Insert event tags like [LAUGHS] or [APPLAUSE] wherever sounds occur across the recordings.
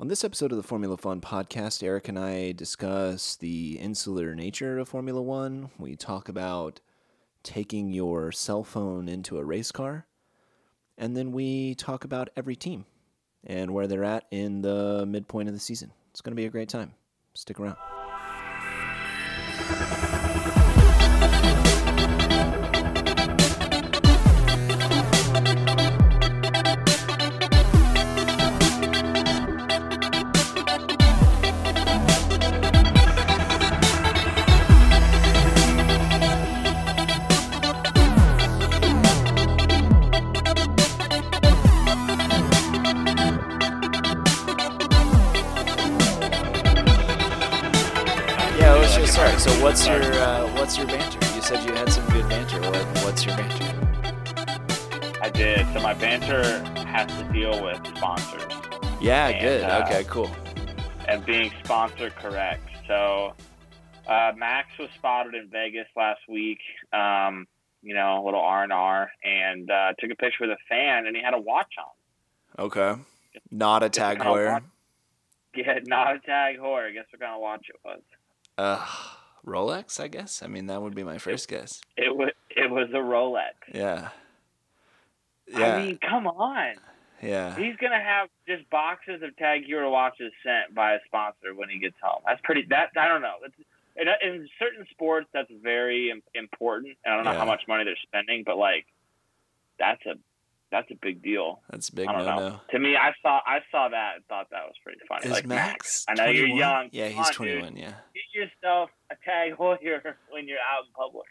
On this episode of the Formula Fun podcast, Erik and I discuss the insular nature of Formula One. We talk about taking your cell phone into a race car. And then we talk about every team and where they're at in the midpoint of the season. It's going to be a great time. Stick around. And, uh, okay, cool. and being sponsor correct. So uh, Max was spotted in Vegas last week. Um, you know, a little R and R, and uh, took a picture with a fan, and he had a watch on. Okay, not a tag Heuer. Yeah, not a tag Heuer. Guess what kind of watch it was? Uh, Rolex, I guess. I mean, that would be my first guess. It was it was a Rolex. Yeah. Yeah. I mean, come on. Yeah. He's gonna have just boxes of Tag Heuer watches sent by a sponsor when he gets home. That's pretty. That I don't know. It's, in, in certain sports, that's very im- important. I don't know Yeah. how much money they're spending, but like, that's a that's a big deal. That's a big I no don't know. no. To me, I saw I saw that and thought that was pretty funny. Is like Max? I know you're young. Yeah, he's on, 21. Yeah. get yourself a Tag [LAUGHS] Heuer when you're out in public.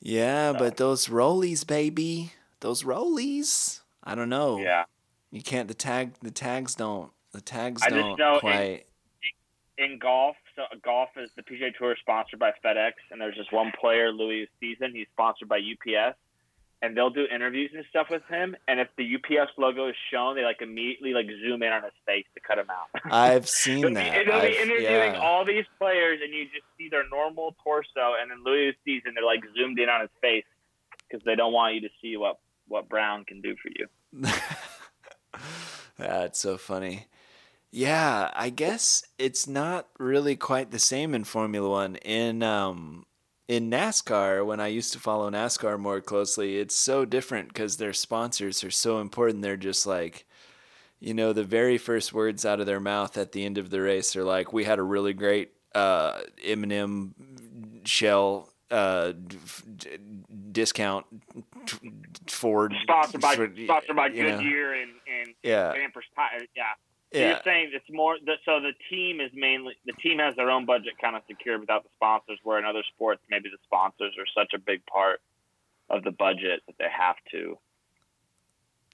Yeah, So- but those rollies, baby, those rollies. I don't know. Yeah. You can't. The tag. The tags don't. The tags I don't know in- quite. in golf, so golf is the PGA Tour is sponsored by FedEx, and there's just one player, Louis Season. He's sponsored by UPS, and they'll do interviews and stuff with him. And if the UPS logo is shown, they like immediately like zoom in on his face to cut him out. [LAUGHS] I've seen that. they'll be I've- interviewing yeah. all these players, and you just see their normal torso, and then Louis Season, they're like zoomed in on his face because they don't want you to see what what Brown can do for you. [LAUGHS] That's so funny. Yeah, I guess it's not really quite the same in Formula One. In um, in NASCAR, when I used to follow NASCAR more closely, it's so different because their sponsors are so important. They're just like, you know, the very first words out of their mouth at the end of the race are like, "We had a really great uh, M&M Shell uh, d- discount t- Ford Sponsored by for- sponsored by know. Goodyear and and Yeah, Pampers. Yeah. So yeah. You're saying it's more that so the team is mainly the team has their own budget kind of secure without the sponsors. Where in other sports, maybe the sponsors are such a big part of the budget that they have to.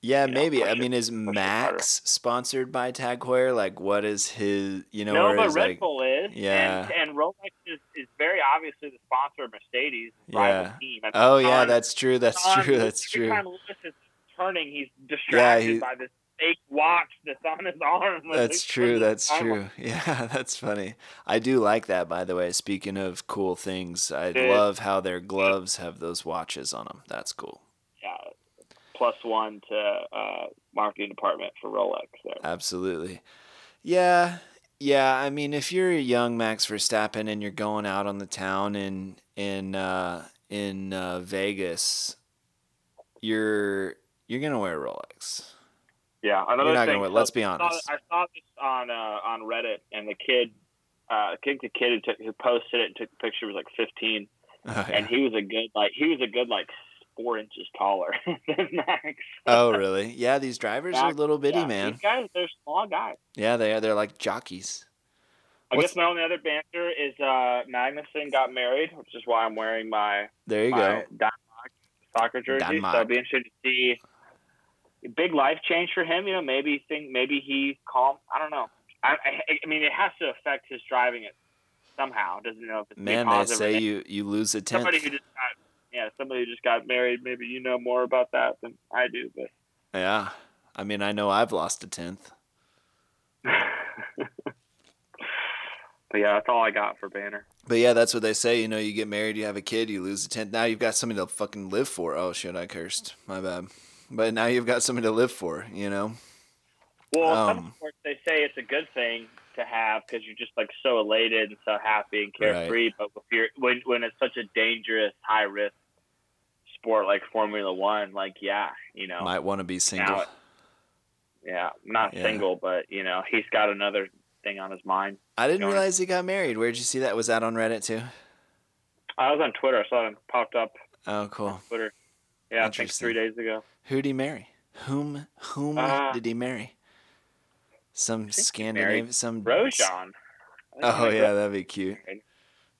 Yeah, you know, maybe. I mean, is. Max sponsored by Tag Heuer? Like, what is his? You know, no, but Red like, Bull is, Yeah. and, and Rolex is, is very obviously the sponsor of Mercedes Yeah. rival team. Oh yeah, that's true. That's Don- true. That's every true. time Lewis is turning, he's distracted he- by this fake watch that's on his arm. That's true. That's true. [LAUGHS] Yeah, that's funny. I do like that. By the way, speaking of cool things, I Dude. love how their gloves have those watches on them. That's cool. Yeah, plus one to uh, marketing department for Rolex. There. Absolutely. Yeah. Yeah, I mean, if you're a young Max Verstappen and you're going out on the town in in uh, in uh, Vegas, you're you're gonna wear a Rolex. Yeah, another You're not thing. gonna wear. Let's be I saw- honest. I saw this on uh, on Reddit, and the kid, uh, I think the kid who, took, who posted it and took the picture was like 15, Oh, and he was a good like he was a good like four inches taller [LAUGHS] than Max. Oh, really? Yeah, these drivers are Max- little bitty, yeah, man. These guys, they're small guys. Yeah, they are. They're like jockeys. I What's- guess my only other banter is uh, Magnussen got married, which is why I'm wearing my There you my go. Soccer jersey. So it'll be interesting to see. Big life change for him, you know. Maybe think maybe he calm. I don't know. I, I, I mean, it has to affect his driving it somehow. Doesn't know if it's Man, they say you you lose a tenth. somebody who just got yeah somebody just got married. Maybe you know more about that than I do, but Yeah, I mean, I know I've lost a tenth. [LAUGHS] but yeah, that's all I got for Banner. But yeah, that's what they say. You know, you get married, you have a kid, you lose a tenth. Now you've got something to fucking live for. Oh shit, I cursed. My bad. But now you've got something to live for. You know. Well, Um, they say it's a good thing to have because you're just like so elated and so happy and carefree. But if you're when when it's such a dangerous, high risk sport like Formula One, like yeah, you know, Might want to be single. Yeah, not Yeah. single, but you know, he's got another thing on his mind. I didn't Going. realize he got married. Where'd you see that? Was that on Reddit too? I was on Twitter, I saw it popped up Oh, cool. on Twitter. Yeah, I think three days ago. Who'd he marry? Whom whom Uh, did he marry? Some Scandinavian, some Rojan. I Oh yeah, that'd be cute.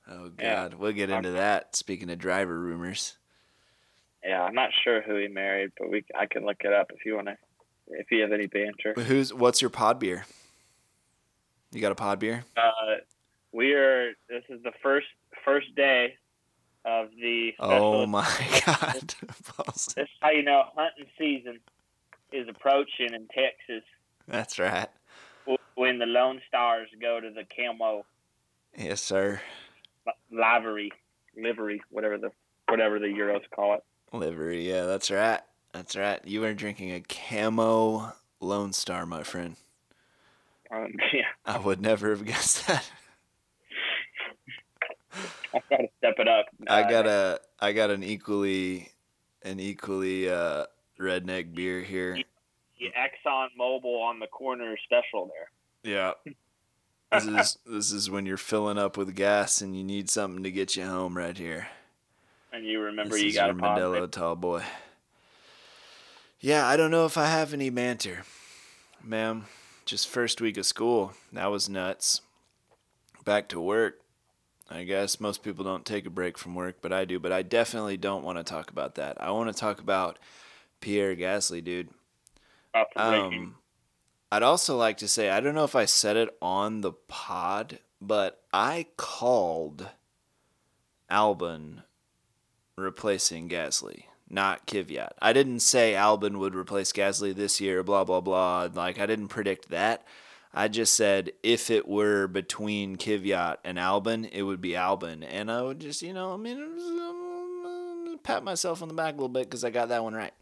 Oh Yeah. god, we'll get into that. Speaking of driver rumors, Yeah, I'm not sure who he married, but we I can look it up if you want to. If you have any banter. who's what's your pod beer? You got a pod beer? Uh, we are. This is the first first day of the. Oh my [LAUGHS] god, [LAUGHS] This is how you know hunting season is approaching in Texas that's right. When the Lone Stars go to the camo Yes, sir. livery, livery, whatever the whatever the Euros call it. Livery, yeah, that's right. That's right. You are drinking a camo Lone Star, my friend. Um, [LAUGHS] yeah, I would never have guessed that. [LAUGHS] I got to step it up. I got a I got an equally an equally uh redneck beer here. The Exxon Mobil on the corner special there. Yeah. [LAUGHS] This is this is when you're filling up with gas and you need something to get you home right here. And you remember this you is got your a Modelo tall boy. Yeah, I don't know if I have any banter. Ma'am, just first week of school. That was nuts. Back to work. I guess most people don't take a break from work, but I do. But I definitely don't want to talk about that. I want to talk about Pierre Gasly, dude. About the breaking. Um, I'd also like to say I don't know if I said it on the pod, but I called Albon replacing Gasly, not Kvyat. I didn't say Albon would replace Gasly this year, blah blah blah. Like I didn't predict that. I just said if it were between Kvyat and Albon, it would be Albon, and I would just you know I mean it was, um, pat myself on the back a little bit because I got that one right.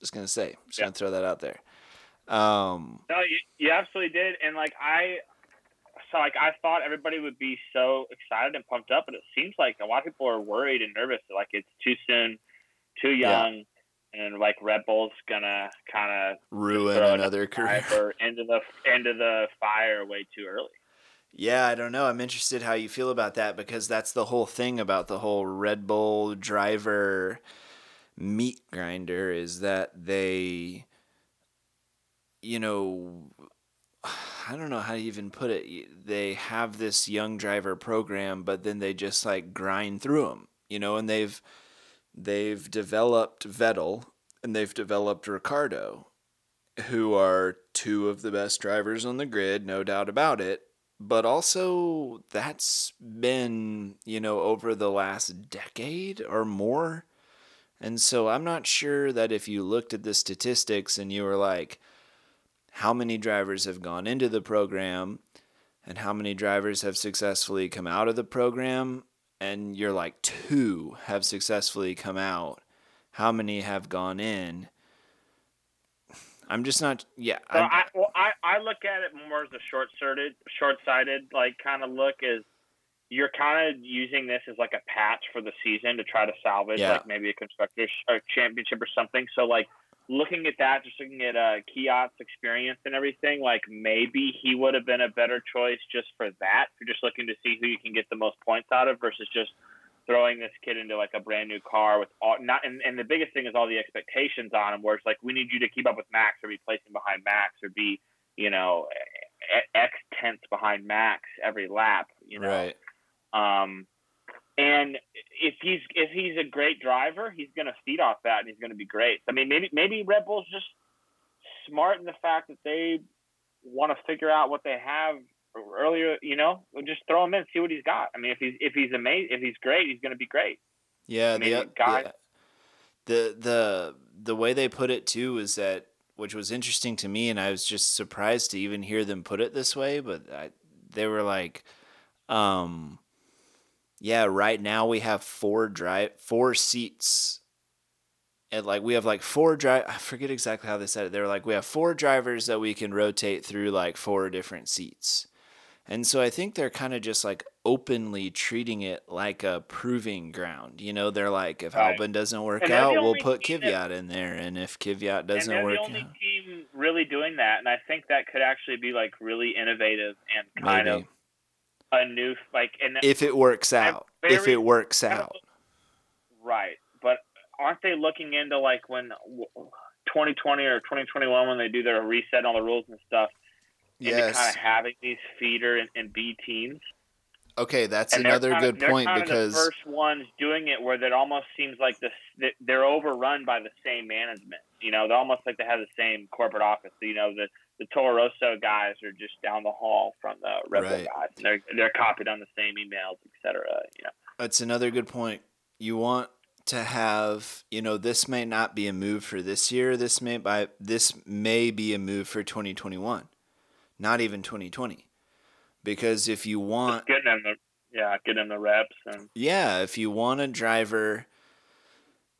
Just gonna say, just Yeah. gonna throw that out there. Um, No, you, you absolutely did, and like I, so like I thought everybody would be so excited and pumped up, but it seems like a lot of people are worried and nervous. Like it's too soon, too Yeah. young, and like Red Bull's gonna kind of ruin another career. driver into the into the fire way too early. Yeah, I don't know. I'm interested how you feel about that because that's the whole thing about the whole Red Bull driver meat grinder is that they you know [SIGHS] I don't know how to even put it. They have this young driver program, but then they just like grind through them, you know, and they've they've developed Vettel and they've developed Ricciardo, who are two of the best drivers on the grid, no doubt about it. But also, that's been, you know, over the last decade or more. And so I'm not sure that if you looked at the statistics and you were like, how many drivers have gone into the program and how many drivers have successfully come out of the program, and you're like, two have successfully come out, how many have gone in? I'm just not, yeah. So I well I, I look at it more as a short sighted short sighted like kind of look is you're kind of using this as like a patch for the season to try to salvage Yeah. like maybe a constructors or championship or something. So like looking at that, just looking at uh Kvyat's experience and everything, like maybe he would have been a better choice just for that. If you're just looking to see who you can get the most points out of versus just throwing this kid into like a brand new car with all not and, and the biggest thing is all the expectations on him where it's like we need you to keep up with Max or be placing behind Max or be you know X tenths behind Max every lap you know right. um and if he's if he's a great driver he's going to feed off that and he's going to be great I mean maybe maybe Red Bull's just smart in the fact that they want to figure out what they have earlier you know just throw him in see what he's got I mean if he's if he's amazing if he's great he's going to be great Yeah, mean, the, guy- yeah. the the the way they put it too is that which was interesting to me, and I was just surprised to even hear them put it this way. But I, they were like, um, yeah, right now we have four drive four seats and like we have like four drive. I forget exactly how they said it. They were like, we have four drivers that we can rotate through like four different seats. And so I think they're kind of just like openly treating it like a proving ground. You know, they're like, if Right. Albon doesn't work And out, we'll put team that- in there, and if Kvyat and doesn't they're work the only out, team really doing that, and I think that could actually be like really innovative and kind maybe of a new like and if it works out, if it works out, right. But aren't they looking into like when 2020 or 2021 when they do their reset on the rules and stuff, into kind of having these feeder and, and B teams? Okay, that's And another good they're point because the first ones doing it where it almost seems like this they're overrun by the same management. You know, they're almost like they have the same corporate office. You know, the the Toro Rosso guys are just down the hall from the Red Bull Right. guys. And they're they're copied on the same emails, et cetera. You know, That's another good point. You want to have, you know, this may not be a move for this year. This may by this may be a move for 2021, not even 2020. Because if you want just getting them the yeah, getting them the reps and yeah, if you want a driver,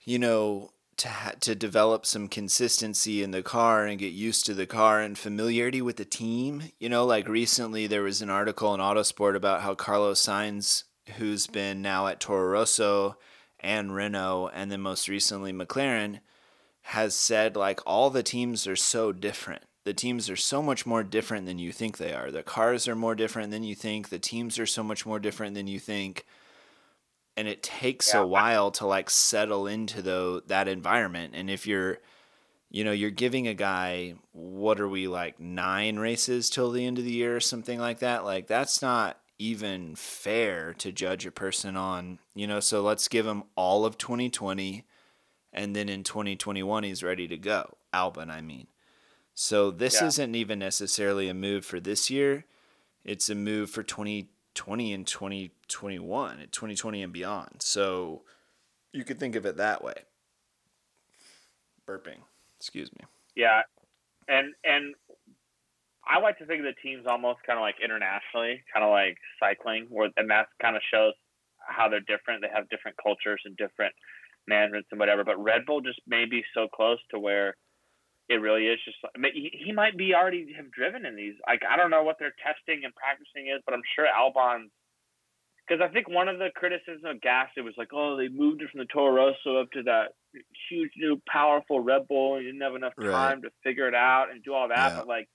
you know, to ha- to develop some consistency in the car and get used to the car and familiarity with the team, you know, like recently there was an article in Autosport about how Carlos Sainz, who's been now at Toro Rosso and Renault, and then most recently McLaren, has said like all the teams are so different. The teams are so much more different than you think they are. The cars are more different than you think. The teams are so much more different than you think. And it takes Yeah. a while to like settle into the that environment. And if you're you know, you're giving a guy what are we like 9 races till the end of the year or something like that. Like that's not even fair to judge a person on, you know, so let's give him all of 2020 and then in 2021 he's ready to go. Albon, I mean. So this Yeah. isn't even necessarily a move for this year. It's a move for 2020 and 2021, and 2020 and beyond. So you could think of it that way. Burping. Excuse me. yeah, and and I like to think of the teams almost kind of like internationally, kind of like cycling, where and that kind of shows how they're different. They have different cultures and different managements and whatever. But Red Bull just may be so close to where it really is just. I mean, he, might be already have driven in these. Like I don't know what their testing and practicing is, but I'm sure Albon. Because I think one of the criticisms of Gas it was like, oh, they moved it from the Toro Rosso up to that huge new powerful Red Bull. and You didn't have enough Right. time to figure it out and do all that. Yeah. But like,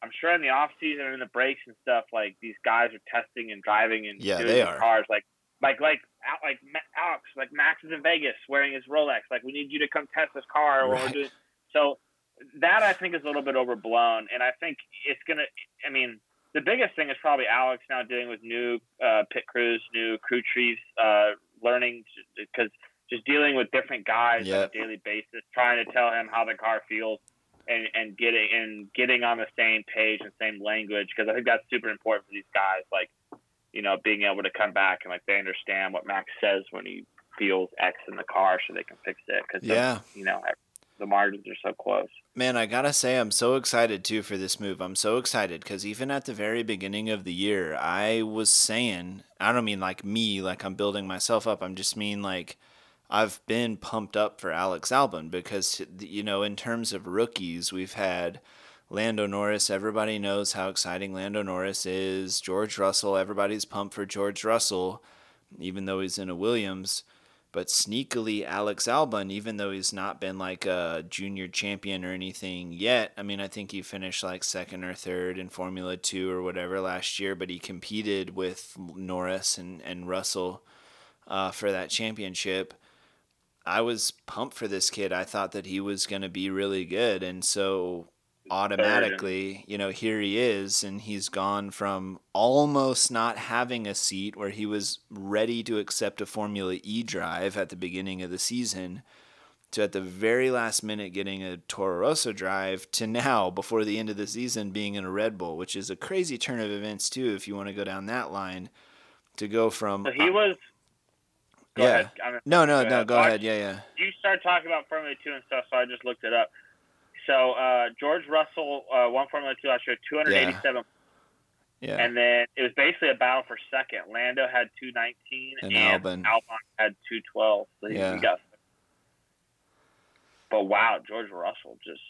I'm sure in the off season and in the breaks and stuff, like these guys are testing and driving and Yeah, doing they the are. cars. Like, like, like, like Alex, like Max is in Vegas wearing his Rolex. Like, we need you to come test this car. Right. we're doing so. That I think is a little bit overblown, and I think it's gonna. I mean, the biggest thing is probably Alex now dealing with new uh, pit crews, new crew trees, uh, learning because just dealing with different guys Yep. on a daily basis, trying to tell him how the car feels, and and getting and getting on the same page and same language because I think that's super important for these guys. Like, you know, being able to come back and like they understand what Max says when he feels X in the car, so they can fix it. Because Yeah. you know, the margins are so close. Man, I gotta say, I'm so excited too for this move. I'm so excited because even at the very beginning of the year, I was saying, I don't mean like me, like I'm building myself up. I'm just mean like I've been pumped up for Alex Albon because, you know, in terms of rookies, we've had Lando Norris. Everybody knows how exciting Lando Norris is. George Russell, everybody's pumped for George Russell, even though he's in a Williams but sneakily Alex Albon, even though he's not been like a junior champion or anything yet. I mean, I think he finished like second or third in Formula Two or whatever last year, but he competed with Norris and and Russell uh, for that championship. I was pumped for this kid. I thought that he was going to be really good, and so automatically, you know, here he is, and he's gone from almost not having a seat where he was ready to accept a Formula E drive at the beginning of the season to at the very last minute getting a Toro Rosso drive to now, before the end of the season, being in a Red Bull, which is a crazy turn of events, too, if you want to go down that line. To go from. So he was. Go yeah. ahead. No, no, go no, ahead. go ahead. Yeah, yeah. you start talking about Formula Two and stuff, so I just looked it up. So uh, George Russell uh, won Formula Two last year, 287, Yeah. and then it was basically a battle for second. Lando had 219, And and, Albon. Albon had 212. So Yeah. he got. but wow, George Russell just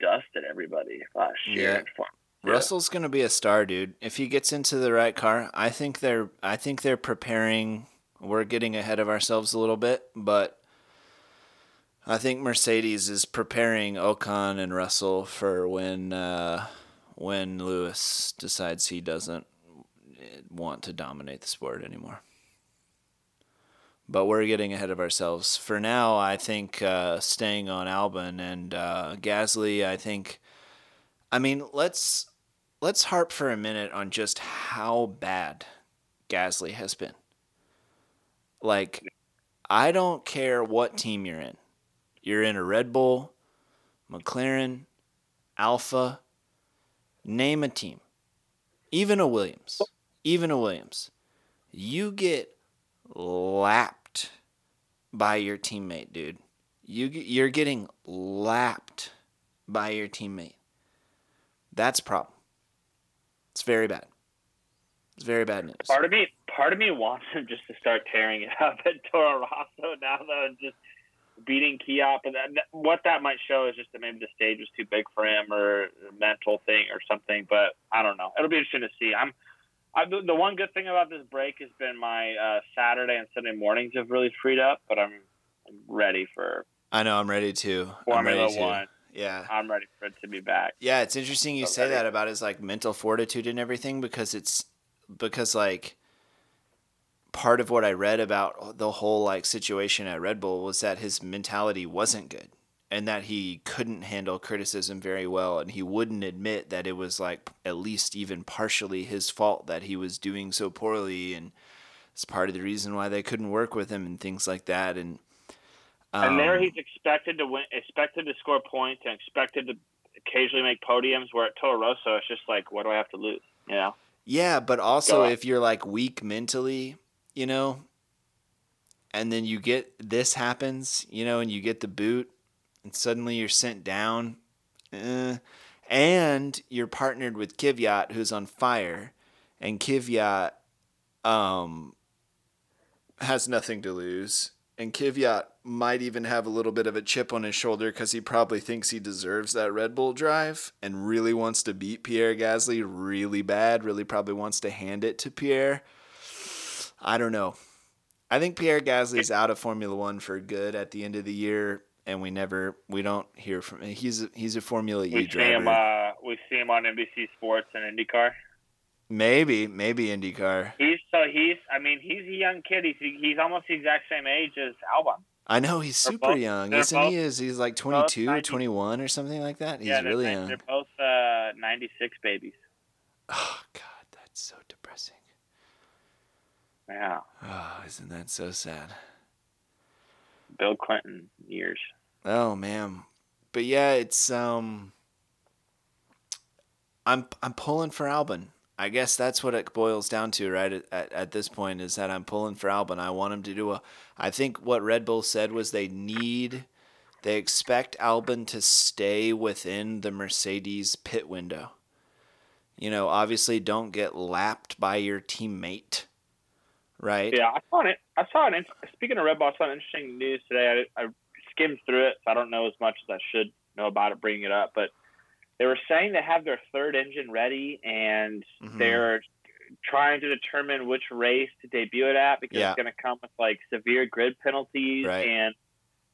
dusted everybody last year. Yeah. Russell's gonna be a star, dude. If he gets into the right car, I think they're I think they're preparing. We're getting ahead of ourselves a little bit, but I think Mercedes is preparing Ocon and Russell for when uh, when Lewis decides he doesn't want to dominate the sport anymore. But we're getting ahead of ourselves. For now, I think uh, staying on Albon and uh, Gasly. I think. I mean, let's let's harp for a minute on just how bad Gasly has been. Like, I don't care what team you're in. You're in a Red Bull, McLaren, Alpha, name a team. Even a Williams. Even a Williams. You get lapped by your teammate, dude. You you're getting lapped by your teammate. That's a problem. It's very bad. It's very bad news. Part of me, part of me wants him just to start tearing it up at Toro Rosso now, though, and just beating Kvyat. But that, what that might show is just that maybe the stage was too big for him, or a mental thing, or something. But I don't know. It'll be interesting to see. I'm. I, the one good thing about this break has been my uh, Saturday and Sunday mornings have really freed up, but I'm, I'm ready for. I know I'm ready to. Formula I'm ready One. Yeah. I'm ready for it to be back. Yeah, it's interesting you So say ready. that about his like mental fortitude and everything because it's because like part of what I read about the whole like situation at Red Bull was that his mentality wasn't good and that he couldn't handle criticism very well and he wouldn't admit that it was like at least even partially his fault that he was doing so poorly and it's part of the reason why they couldn't work with him and things like that and and there um, he's expected to win, expected to score points, and expected to occasionally make podiums. Where at Toro Rosso, it's just like, what do I have to lose? You know? Yeah, but also if you're like weak mentally, you know, and then you get this happens, you know, and you get the boot, and suddenly you're sent down, eh, and you're partnered with Kvyat, who's on fire, and Kvyat um, has nothing to lose, and Kvyat might even have a little bit of a chip on his shoulder because he probably thinks he deserves that Red Bull drive and really wants to beat Pierre Gasly really bad, really probably wants to hand it to Pierre. I don't know. I think Pierre Gasly's out of Formula One for good at the end of the year, and we never, we don't hear from him. He's a, he's a Formula E We see driver. him. Uh, we see him on NBC Sports and IndyCar. maybe, maybe IndyCar. He's so he's. I mean, he's a young kid. He's he's almost the exact same age as Albon. I know he's They're super both- young, isn't both- he? Is he's like 22 or 21 or something like that? He's yeah, really young. they're both uh, '96 babies. Oh God, that's so. Yeah, Oh, isn't that so sad? Bill Clinton years. Oh man, but yeah, it's um. I'm I'm pulling for Albon. I guess that's what it boils down to, right? At, at, at this point, is that I'm pulling for Albon. I want him to do a. I think what Red Bull said was they need, they expect Albon to stay within the Mercedes pit window. You know, obviously, don't get lapped by your teammate, right? Yeah, I saw it. I saw it. Speaking of Red Bull, I saw an interesting news today. I, I skimmed through it, so I don't know as much as I should know about it. Bringing it up, but they were saying they have their third engine ready, and Mhm. they're trying to determine which race to debut it at because Yeah. it's going to come with like severe grid penalties, Right. and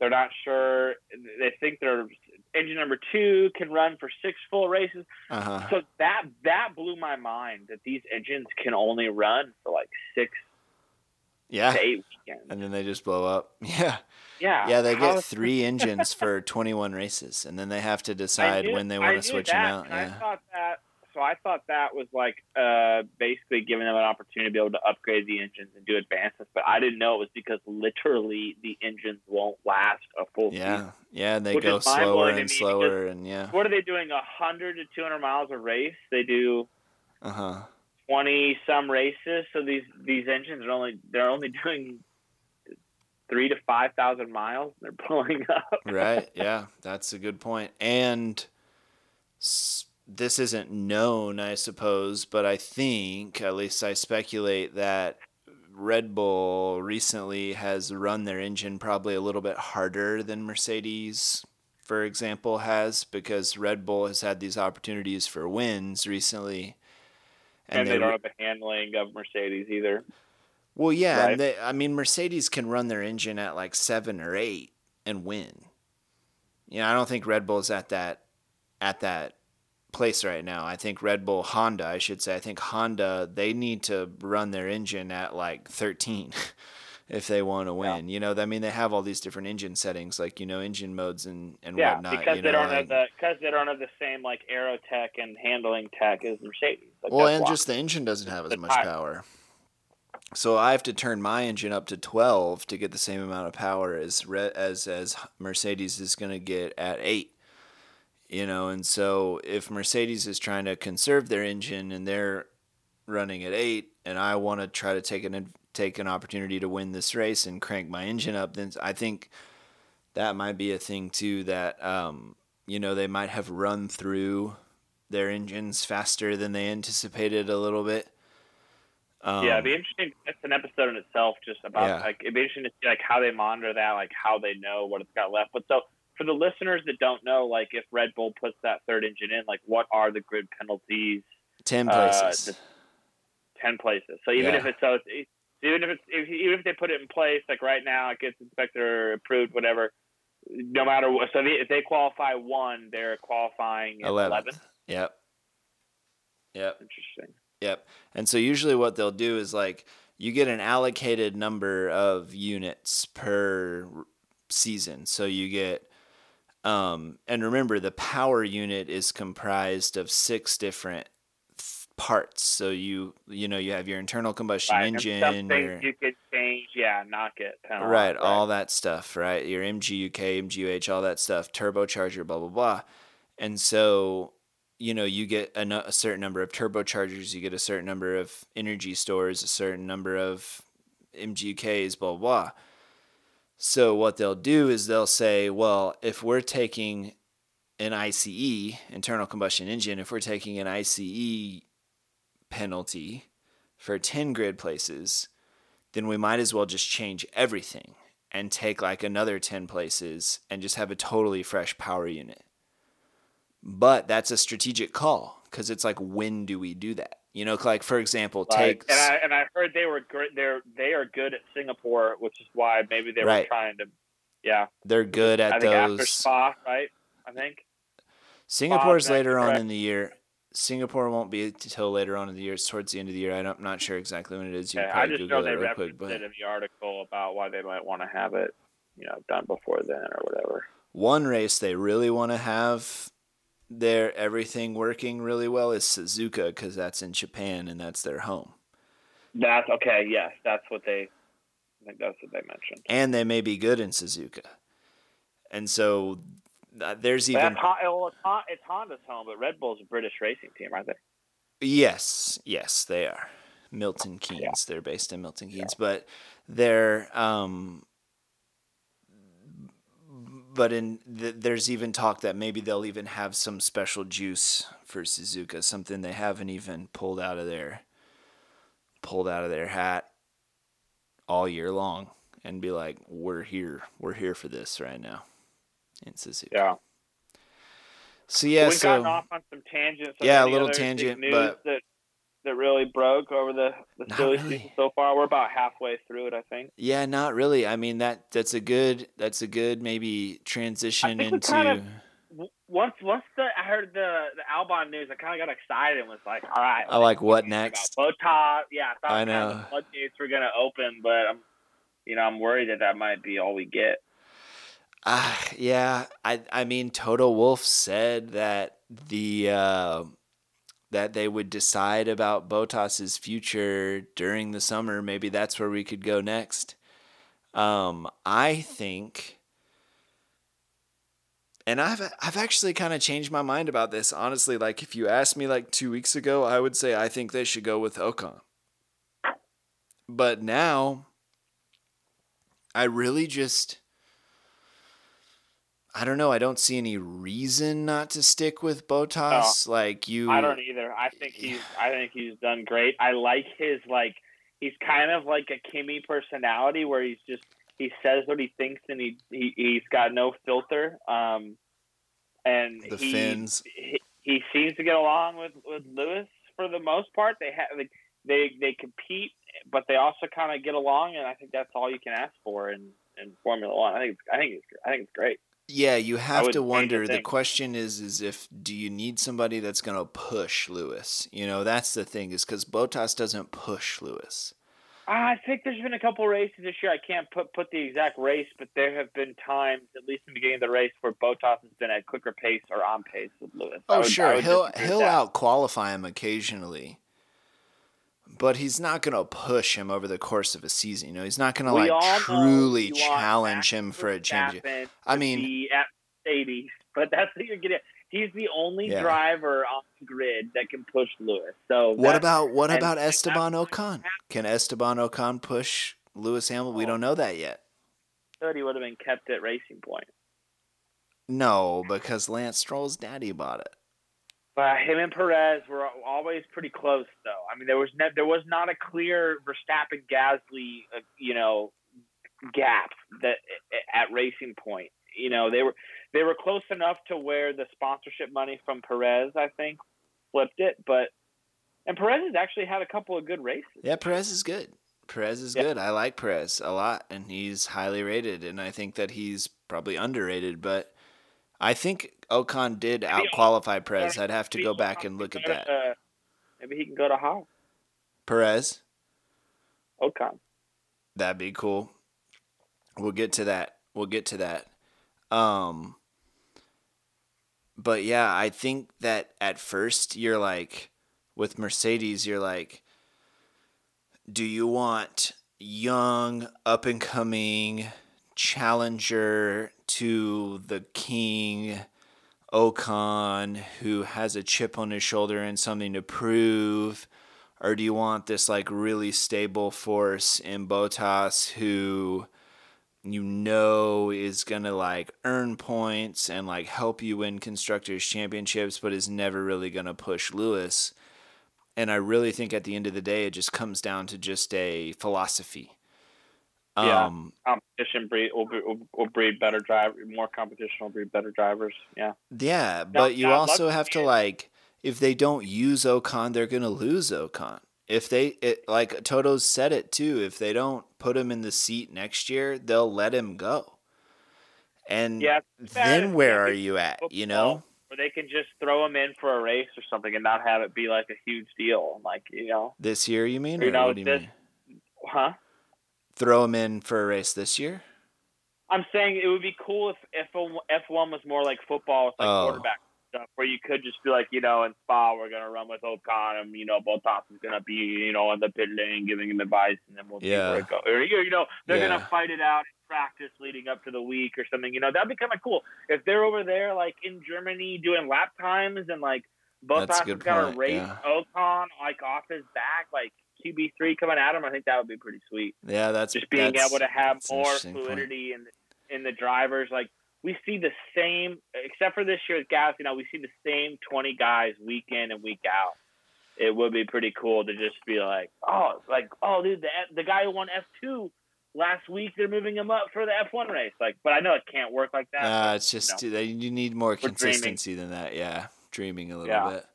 they're not sure. They think their engine number two can run for six full races. Uh huh. So that that blew my mind that these engines can only run for like six Yeah. to eight weekends. And then they just blow up. [LAUGHS] Yeah. Yeah, Yeah, they get three [LAUGHS] engines for 21 races, and then they have to decide knew- when they want to switch that, them out. and I thought that. So I thought that was like uh, basically giving them an opportunity to be able to upgrade the engines and do advancements, but I didn't know it was because literally the engines won't last a full Yeah. season. Yeah, and they go slower and slower, and yeah. What are they doing? A hundred to two hundred miles a race? They do Uh huh. Twenty some races. So these these engines are only they're only [LAUGHS] doing three to five thousand miles. They're pulling [LAUGHS] up. Right. Yeah, that's a good point. And this isn't known, I suppose, but I think, at least I speculate, that Red Bull recently has run their engine probably a little bit harder than Mercedes for example, has because Red Bull has had these opportunities for wins recently. And, and they, they don't have the handling of Mercedes either. Well, yeah, right? and they, I mean Mercedes can run their engine at like seven or eight and win. You know, I don't think Red Bull's at that at that place right now. I think Red Bull Honda, I should say, I think Honda they need to run their engine at like 13 [LAUGHS] if they want to win. Yeah. You know, I mean they have all these different engine settings like, you know, engine modes and and yeah, whatnot. because you they don't like, have the because they don't have the same like aero tech and handling tech as Mercedes. Like, well, and why. just the engine doesn't have as The much tire. power. So I have to turn my engine up to 12 to get the same amount of power as as as Mercedes is going to get at 8. You know, and so if Mercedes is trying to conserve their engine and they're running at 8 and I want to try to take an take an opportunity to win this race and crank my engine up, then I think that might be a thing too that um, you know, they might have run through their engines faster than they anticipated a little bit. Um, yeah, it'd be interesting. It's an episode in itself, just about Yeah. like it'd be interesting to see like how they monitor that, like how they know what it's got left. But so for the listeners that don't know, like if Red Bull puts that third engine in, like what are the grid penalties? 10 uh, places. the- Ten places. So even Yeah. if it's so, it's, even if it's if, even if they put it in place, like right now, it gets inspector approved, whatever. No matter what, so if they qualify one, they're qualifying at 11th. eleven. Yep. Yep. Interesting. Yep. And so usually what they'll do is like you get an allocated number of units per season. So you get um and remember the power unit is comprised of six different parts. So you you know you have your internal combustion Right. and engine, your, you could change. Yeah, knock it. penalized. right, all that stuff, right? Your MGUK, MGUH, all that stuff, turbocharger, blah blah blah. And so, you know, you get a, a certain number of turbochargers, you get a certain number of energy stores, a certain number of MGUKs, blah blah. blah. So what they'll do is they'll say, well, if we're taking an ICE, internal combustion engine, if we're taking an ICE penalty for 10 grid places, then we might as well just change everything and take like another 10 places and just have a totally fresh power unit. But that's a strategic call because it's like, when do we do that? You know, like for example, Right. take And I and I heard they were great. They're they are good at Singapore, which is why maybe they were trying to. Yeah, they're good at I think after those. Spa, right? I think. Singapore's Spas later on correct? in the year. Singapore won't be until later on in the year. It's towards the end of the year. I don't, I'm not sure exactly when it is. You can I probably just Google know they referenced quick. it But in the article about why they might want to have it, you know, done before then or whatever. one race they really want to have their everything working really well is Suzuka because that's in Japan and that's their home. That's okay. Yes, that's what they. I think that's what they mentioned. And they may be good in Suzuka. And so uh, there's even That's well, it's, it's Honda's home, but Red Bull's a British racing team, aren't they? Yes, yes, they are. Milton Keynes. They're based in Milton Keynes, but they're um but in th- there's even talk that maybe they'll even have some special juice for Suzuka, something they haven't even pulled out of their pulled out of their hat all year long and be like, "We're here. We're here for this right now." In Suzuka. Yeah. So yeah, We've gotten so off on some tangents. Yeah, a little tangent, news but- that that really broke over the the silly really. season so far. We're about halfway through it, I think. Yeah, not really. I mean that that's a good that's a good maybe transition into kind of- Once once the I heard the the Albon news, I kind of got excited and was like, all right. I like what next? Bottas, yeah, I thought I know. the floodgates were gonna open, but I'm, you know, I'm worried that that might be all we get. Ah, yeah. I I mean Toto Wolff said that the uh, that they would decide about Bottas's future during the summer. Maybe that's where we could go next. Um, I think and I've I've actually kind of changed my mind about this. Honestly, like if you asked me like 2 weeks ago, I would say I think they should go with Ocon. But now I really just I don't know. I don't see any reason not to stick with Bottas. like you, I don't either. I think he's I think he's done great. I like his like he's kind of like a Kimi personality where he's just he says what he thinks and he, he he's got no filter. Um and The he, Finns. He, he seems to get along with with Lewis for the most part. They have like, they they compete, but they also kind of get along, and I think that's all you can ask for in, in Formula One. I think it's, I think it's I think it's great. Yeah, you have to wonder. The question is, is if do you need somebody that's going to push Lewis? You know, that's the thing. Is because Bottas doesn't push Lewis. I think there's been a couple races this year. I can't put put the exact race, but there have been times, at least in the beginning of the race, where Bottas has been at quicker pace or on pace with Lewis. Oh, would- sure, he'll he'll out qualify him occasionally, but he's not going to push him over the course of a season. You know, he's not going to like truly challenge him for a championship. I mean- at Mercedes, but that's what you're getting. He's the only Yeah. driver on the grid that can push Lewis. So What about what about Esteban Ocon? Can Esteban Ocon push Lewis Hamilton? We don't know that yet. thought he would have been kept at Racing Point. No, because Lance Stroll's daddy bought it. But him and Perez were always pretty close, though. I mean, there was ne- there was not a clear Verstappen Gasly, uh, you know, gap that at Racing Point. You know, they were they were close enough to where the sponsorship money from Perez, I think, flipped it. But and Perez has actually had a couple of good races. Yeah, Perez is good. Perez is Yeah. good. I like Perez a lot, and he's highly rated, and I think that he's probably underrated. But I think Ocon did out qualify Perez. I'd have to go back and look at that. Uh, maybe he can go to Haas. Perez, Ocon. that'd be cool. We'll get to that. We'll get to that. Um, but yeah, I think that at first you're like, with Mercedes, you're like, do you want young, up and coming challenger to the king Ocon who has a chip on his shoulder and something to prove? Or do you want this like really stable force in Bottas who you know is gonna like earn points and like help you win constructors championships, but is never really gonna push Lewis? And I really think at the end of the day, it just comes down to just a philosophy. Yeah. Um, Competition breed will, be, will, will breed better driver. More competition will breed better drivers. Yeah. yeah, but you now, also have to like, if they don't use Ocon, they're gonna lose Ocon. If they, it, like Toto's said it too, if they don't put him in the seat next year, they'll let him go. And Yeah, then where are you at? You know, Where they can just throw him in for a race or something and not have it be like a huge deal. Like you know, this year you mean, You or know, what do you this- mean? huh? Throw him in for a race this year? I'm saying it would be cool if if F one was more like football, with like Oh. quarterback stuff, where you could just be like, you know, in Spa we're gonna run with Ocon, and you know, Bottas is gonna be, you know, on the pit lane giving him advice, and then we'll see Yeah. where it goes. Or you know, they're Yeah. gonna fight it out in practice leading up to the week or something. You know, that'd be kind of cool if they're over there like in Germany doing lap times and like Bottas has good got point, to race yeah. Ocon like off his back, like QB three coming at him. I think that would be pretty sweet Yeah, that's just being that's- able to have more interesting point. fluidity in the, in the drivers. Like we see the same, except for this year's gas. You know, we see the same twenty guys week in and week out. It would be pretty cool to just be like, oh, like oh, dude, the the guy who won F two last week, they're moving him up for the F one race. Like, but I know it can't work like that. Nah, but, it's just you know. you need more dreaming. consistency than that. Yeah, dreaming a little Yeah. bit.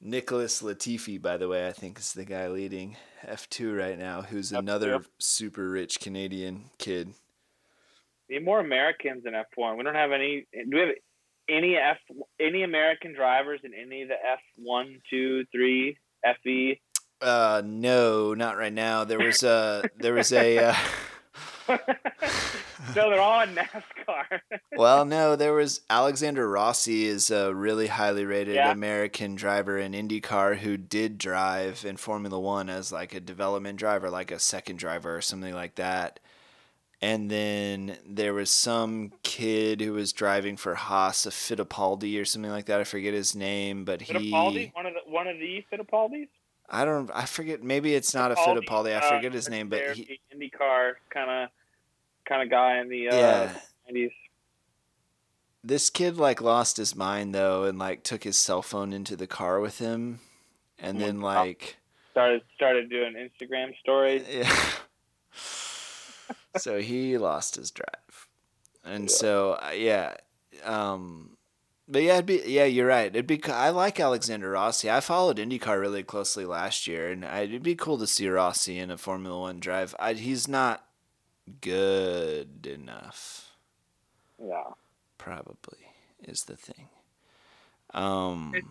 Nicholas Latifi, by the way, I think is the guy leading F2 right now, who's F2. another super rich Canadian kid. We need more Americans in F one. We don't have any. Do we have any F any American drivers in any of the F one, two, three, E? FE? Uh, no, not right now. There was a there was a uh, [LAUGHS] [LAUGHS] no, they're all in NASCAR. [LAUGHS] well, no, there was Alexander Rossi is a really highly rated Yeah. American driver in IndyCar who did drive in Formula One as like a development driver, like a second driver or something like that. And then there was some kid who was driving for Haas, a Fittipaldi or something like that. I forget his name, but he Fittipaldi, one of the one of the Fittipaldis. I don't I forget maybe it's not a Fittipaldi. I uh, forget his name, but he IndyCar kind of kind of guy in the uh, yeah. 90s. This kid like lost his mind though and like took his cell phone into the car with him and then like Started started doing Instagram stories. yeah. [LAUGHS] so he lost his drive. And Yeah. so uh, yeah, um But yeah, it'd be yeah, you're right. It'd be I like Alexander Rossi. I followed IndyCar really closely last year, and I, it'd be cool to see Rossi in a Formula One drive. I, he's not good enough. Yeah. Probably is the thing. Um, It-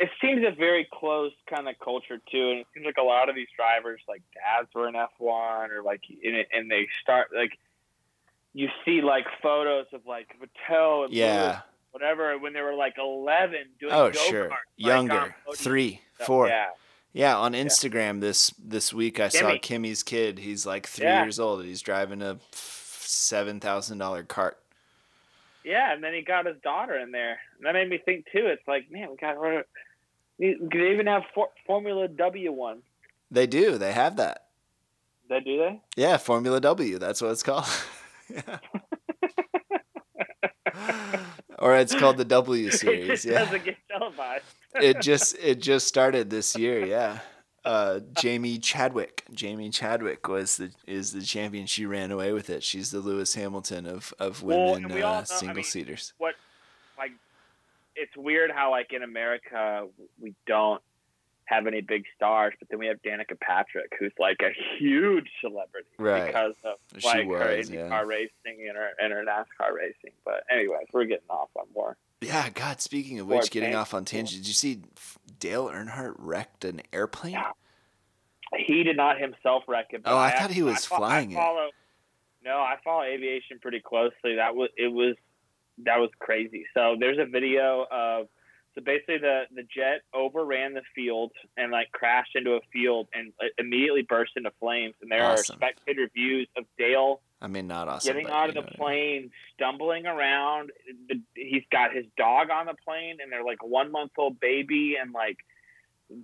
It seems a very close kind of culture too, and it seems like a lot of these drivers, like dads, were in F one, or like, in it, and they start like, you see like photos of like Mattel and Lewis, yeah. whatever when they were like eleven doing Oh, go-karts, sure. like, Younger, podiums three, stuff. four. Yeah, Yeah, on Instagram this this week I saw Kimi's kid. He's like three Yeah. years old. and He's driving a seven thousand dollar cart. yeah, and then he got his daughter in there, and that made me think too. It's like, man, we got. They even have for, Formula W one. They do. They have that. They do they? Yeah, Formula W. That's what it's called. yeah. [LAUGHS] [LAUGHS] or it's called the W [LAUGHS] series. just Yeah. doesn't get televised. It just it just started this year. Yeah. Uh, Jamie Chadwick. Jamie Chadwick was the is the champion. She ran away with it. She's the Lewis Hamilton of of women and we all know- uh, I single mean, seaters. what like it's weird how like in America we don't have any big stars, but then we have Danica Patrick, who's like a huge celebrity Right. because of like her was, IndyCar yeah. racing and her and her NASCAR racing. But anyways, we're getting off on more. Yeah, God. Speaking of which, getting off on tangent. Did you see Dale Earnhardt wrecked an airplane? Yeah. He did not himself wreck it. Oh, I thought he was fo- flying it. follow, No, I follow aviation pretty closely. That was it was that was crazy. So there's a video of so basically the the jet overran the field and like crashed into a field and immediately burst into flames. And there Awesome. are spectator views of Dale I mean, not awesome. getting out of the what I mean. plane, stumbling around. The, he's got his dog on the plane, and they're like a one month old baby, and like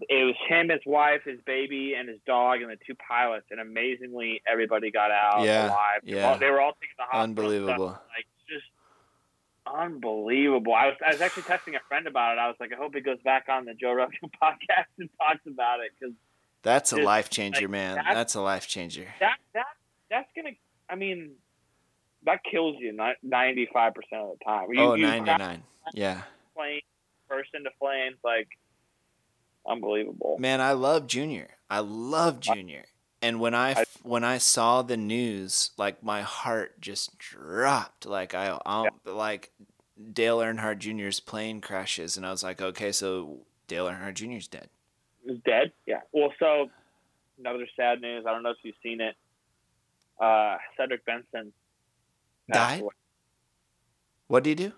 it was him, his wife, his baby, and his dog, and the two pilots. And amazingly, everybody got out Yeah, alive. They yeah. all- They were all taken to the hospital. stuff. Unbelievable. Like just unbelievable. I was I was actually texting a friend about it. I was like, I hope he goes back on the Joe Rogan [LAUGHS] podcast and talks about it because That's a life changer, like, man. that's- That's a life changer. that that that's gonna. I mean, that kills you ninety five percent of the time. You, Oh, you 99. Yeah. plane, burst into flames, like unbelievable. Man, I love Junior. I love Junior. And when I I- when I saw the news, like my heart just dropped. Like I, um, like Dale Earnhardt Jr.'s plane crashes, and I was like, okay, so Dale Earnhardt Jr.'s dead. Is dead. Yeah. Well, so another sad news. I don't know if you've seen it. Uh, Cedric Benson Died? away. What did he do?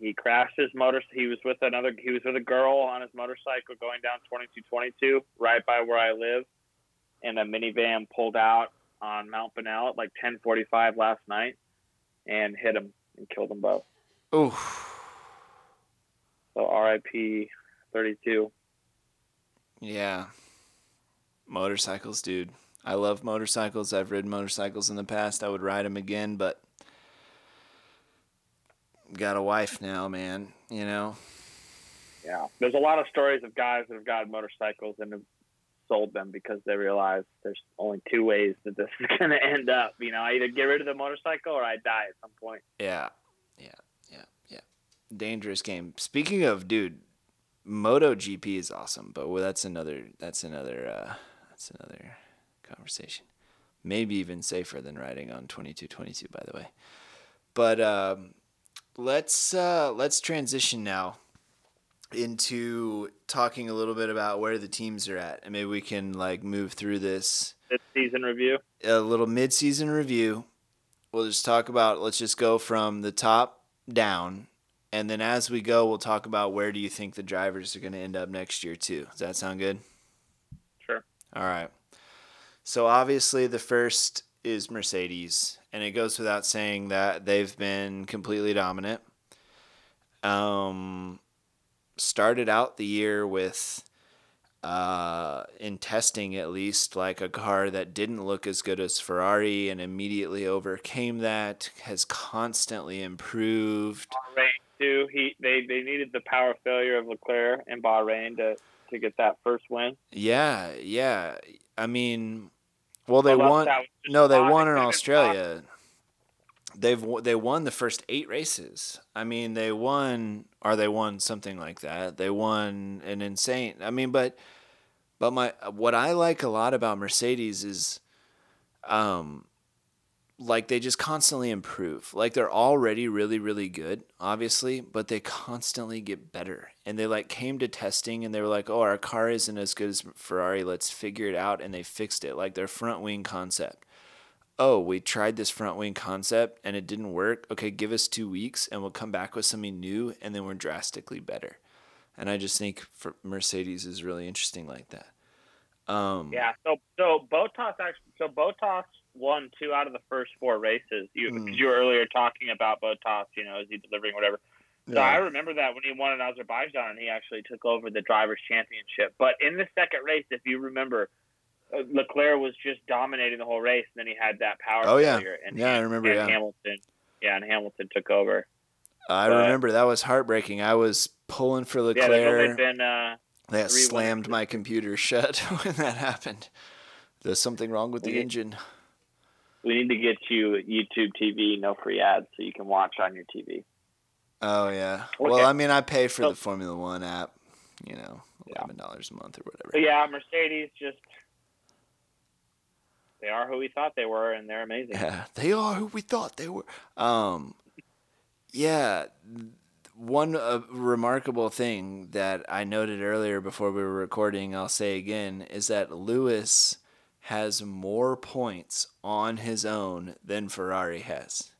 He crashed his motor. He was with another. He was with a girl on his motorcycle going down twenty two twenty two right by where I live, and a minivan pulled out on Mount Bonnell at like ten forty five last night, and hit him and killed them both. Oh, So R.I.P. thirty two. yeah. Motorcycles, dude. I love motorcycles. I've ridden motorcycles in the past. I would ride them again, but got a wife now, man. You know. Yeah, there's a lot of stories of guys that have gotten motorcycles and have sold them because they realize there's only two ways that this is [LAUGHS] going to end up. You know, I either get rid of the motorcycle or I die at some point. Yeah, yeah, yeah, yeah. Dangerous game. Speaking of, dude, Moto GP is awesome, but well, that's another. That's another. Uh, that's another conversation. Maybe even safer than riding on twenty two twenty two. By the way, but um, let's uh, let's transition now into talking a little bit about where the teams are at, and maybe we can like move through this This season review. a little mid-season review. We'll just talk about let's just go from the top down and then as we go we'll talk about where do you think the drivers are going to end up next year too. Does that sound good? Sure. All right. So obviously the first is Mercedes and it goes without saying that they've been completely dominant. Um started out the year with uh, in testing at least, like a car that didn't look as good as Ferrari and immediately overcame that, has constantly improved. Bahrain too. He they, they needed the power failure of Leclerc in Bahrain to, to get that first win. Yeah, yeah. I mean, well, they Well, won. that was just No, they won in Australia. they've they won the first eight races. I mean, they won or they won something like that. They won an insane. I mean, but but my what I like a lot about Mercedes is, um, like they just constantly improve. Like they're already really really good, obviously, but they constantly get better. And they like came to testing and they were like, "Oh, our car isn't as good as Ferrari. Let's figure it out." And they fixed it. Like their front wing concept oh, we tried this front wing concept and it didn't work. Okay, give us two weeks and we'll come back with something new and then we're drastically better. And I just think for Mercedes is really interesting like that. Um, yeah. So so Bottas actually so Bottas won two out of the first four races. You Mm. you were earlier talking about Bottas. You know, is he delivering whatever? So I remember that when he won in Azerbaijan, and he actually took over the drivers' championship. But in the second race, if you remember, uh, Leclerc was just dominating the whole race, and then he had that power Oh, yeah. And Yeah, I remember, And yeah. Hamilton, yeah, and Hamilton took over. I but- remember that was heartbreaking. I was pulling for Leclerc. Yeah, been uh, that slammed my computer [LAUGHS] shut when that happened. There's something wrong with the We- engine. We need to get you YouTube TV, no free ads, so you can watch on your TV. Oh yeah. Okay. Well, I mean, I pay for So- the Formula One app. You know, eleven dollars a month or whatever. Yeah, Mercedes just they are who we thought they were, and they're amazing. Yeah, they are who we thought they were. Um, yeah, one uh, remarkable thing that I noted earlier before we were recording, I'll say again, is that Lewis has more points on his own than Ferrari has.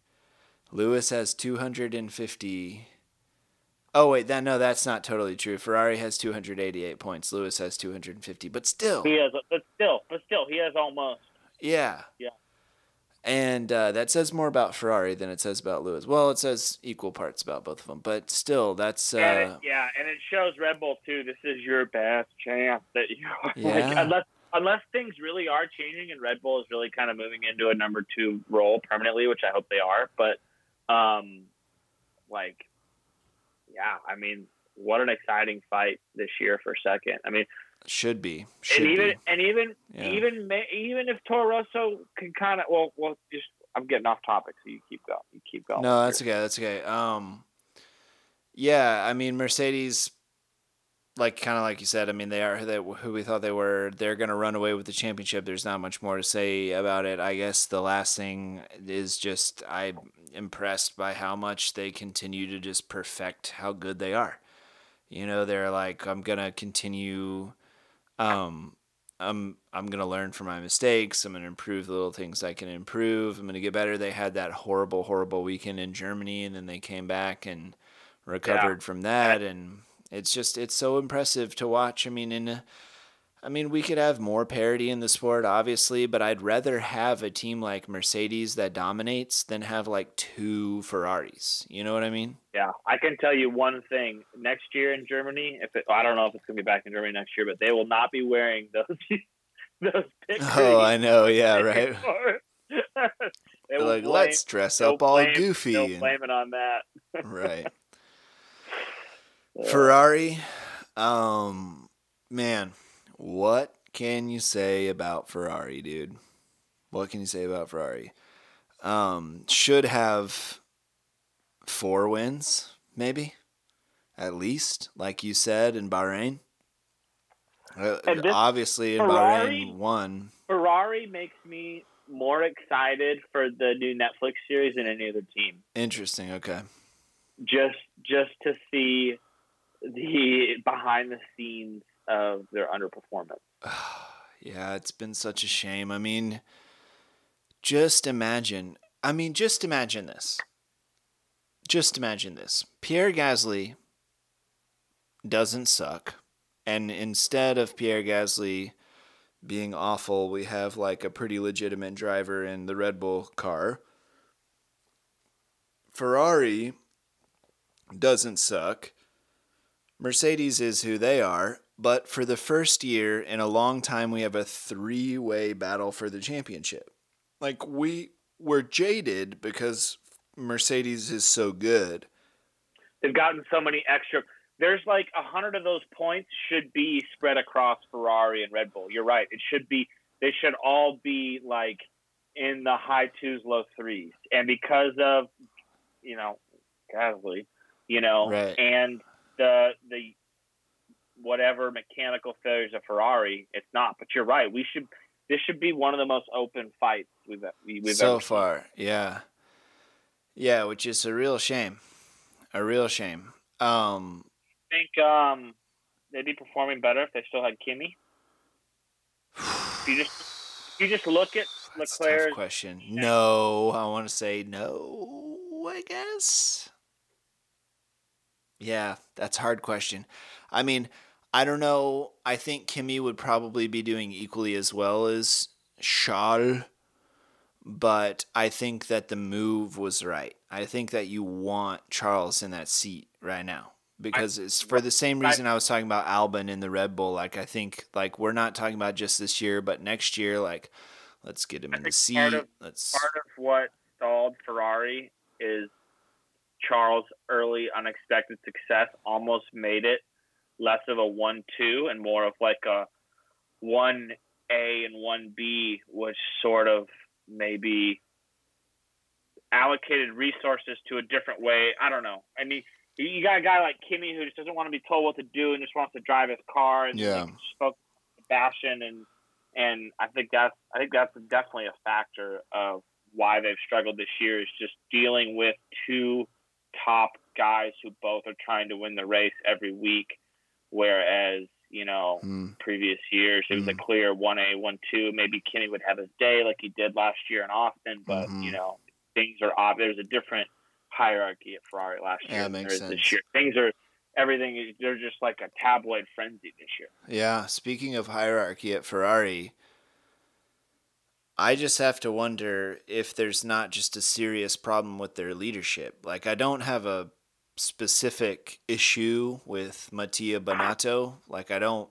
Lewis has 250. Oh wait, that no, that's not totally true. Ferrari has 288 points. Lewis has 250, but still. He has, but still, but still, he has almost. Yeah. Yeah. And uh, that says more about Ferrari than it says about Lewis. Well, it says equal parts about both of them, but still, that's uh, and it, yeah, and it shows Red Bull too. This is your best chance that you are. Like, unless unless things really are changing and Red Bull is really kind of moving into a number two role permanently, which I hope they are. But um, like, yeah, I mean, what an exciting fight this year for second. I mean, should be. Should and even be. and even Yeah. even even if Toro Rosso can kind of well well just I'm getting off topic, so you keep going. You keep going. No, that's okay. That's okay. Um, yeah, I mean Mercedes, like kind of like you said. I mean they are who, they, who we thought they were. They're gonna run away with the championship. There's not much more to say about it. I guess the last thing is just I'm impressed by how much they continue to just perfect how good they are. You know, they're like I'm gonna continue. Um, I'm I'm gonna learn from my mistakes. I'm gonna improve the little things I can improve. I'm gonna get better. They had that horrible, horrible weekend in Germany, and then they came back and recovered from that. And it's just it's so impressive to watch. I mean, in a, uh, I mean, we could have more parity in the sport, obviously, but I'd rather have a team like Mercedes that dominates than have like two Ferraris. You know what I mean? Yeah, I can tell you one thing. Next year in Germany, if it, I don't know if it's going to be back in Germany next year, but they will not be wearing those [LAUGHS] those [LAUGHS] Oh, I know. Yeah, right. [LAUGHS] like, blame, let's dress up all blame- goofy. And- blame it on that. right. Yeah. Ferrari, um, man, what can you say about Ferrari, dude? What can you say about Ferrari? Um, should have four wins, maybe, at least, like you said in Bahrain. Uh, And obviously, in Ferrari- Bahrain, won. Ferrari makes me more excited for the new Netflix series than any other team. Interesting. Okay. Just just to see the behind the scenes of their underperformance. [SIGHS] yeah, it's been such a shame. I mean, just imagine. I mean, just imagine this. Just imagine this. Pierre Gasly doesn't suck. And instead of Pierre Gasly being awful, we have like a pretty legitimate driver in the Red Bull car. Ferrari doesn't suck. Mercedes is who they are, but for the first year in a long time, we have a three way battle for the championship. Like, we were jaded because Mercedes is so good. They've gotten so many extra. There's like a hundred of those points should be spread across Ferrari and Red Bull. You're right. It should be. They should all be like in the high twos, low threes, and because of you know Gasly, you know, Right. and the the whatever mechanical failures of Ferrari, it's not. But you're right. We should. This should be one of the most open fights we've we- we've so ever seen. far. Yeah. Yeah, which is a real shame. A real shame. Um I think um, they'd be performing better if they still had Kimi. You just you just look at [SIGHS] that's a tough Leclerc's question. No, I want to say no, I guess. Yeah, that's a hard question. I mean, I don't know. I think Kimi would probably be doing equally as well as Charles, but I think that the move was right. I think that you want Charles in that seat right now because it's for the same reason I was talking about Albon in the Red Bull. Like I think like we're not talking about just this year, but next year. Like let's get him I in the seat. part of- let's part of what stalled Ferrari is Charles' early unexpected success almost made it less of a one-two and more of like a one A and one B, which sort of maybe allocated resources to a different way. I don't know. I mean, you- got a guy like Kimi who just doesn't want to be told what to do and just wants to drive his car and Yeah. just spoke fashion and and I think that's I think that's definitely a factor of why they've struggled this year is just dealing with two top guys who both are trying to win the race every week, whereas you know Hmm. previous years it was a clear one A one two. Maybe Kimi would have his day like he did last year in Austin, but Mhm. you know things are odd. There's a different hierarchy at Ferrari last year that than there makes is this sense. year. Things are everything is they're just like a tabloid frenzy this year. Yeah, speaking of hierarchy at Ferrari, I just have to wonder if there's not just a serious problem with their leadership. Like, I don't have a specific issue with Mattia Binotto. Like, I don't,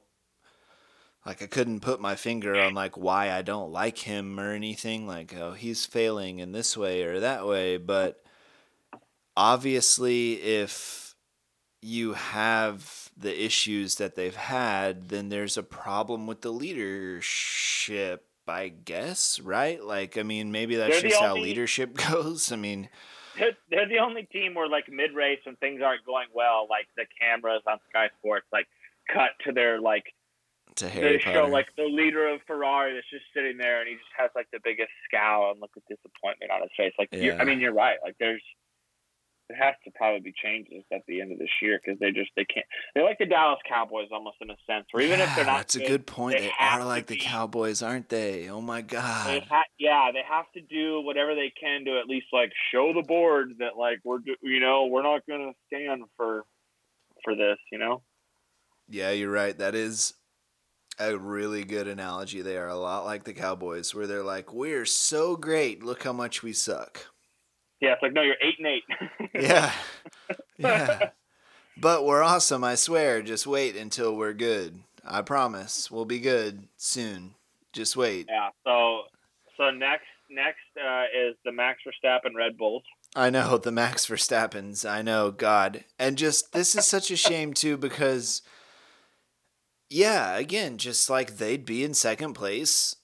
like, I couldn't put my finger on, like, why I don't like him or anything. Like, oh, he's failing in this way or that way. But obviously, if you have the issues that they've had, then there's a problem with the leadership, I guess, right? Like, I mean, maybe that's They're just how only- leadership [LAUGHS] goes. I mean, They're, they're the only team where like mid race when things aren't going well, like the cameras on Sky Sports like cut to their like to Harry they Potter. show like the leader of Ferrari that's just sitting there and he just has like the biggest scowl and look of disappointment on his face. Like Yeah. I mean, you're right. Like there's there has to probably be changes at the end of this year because they just they can't. They're like the Dallas Cowboys almost in a sense, or even if they're not. That's a good point. they They, are like the be. Cowboys, aren't they? Oh my They god. ha- yeah, they have to do whatever they can to at least like show the board that like we're do- you know we're not going to stand for for this, you know. Yeah, you're right. That is a really good analogy. They are a lot like the Cowboys, where they're like, "We're so great. Look how much we suck." Yeah, it's like no, you're eight and eight. [LAUGHS] Yeah. Yeah. But we're awesome, I swear. Just wait until we're good. I promise. We'll be good soon. Just wait. Yeah. So so next next uh, is the Max Verstappen Red Bulls. I know the Max Verstappens. I know, God. And just this is such a shame too because yeah, again, just like they'd be in second place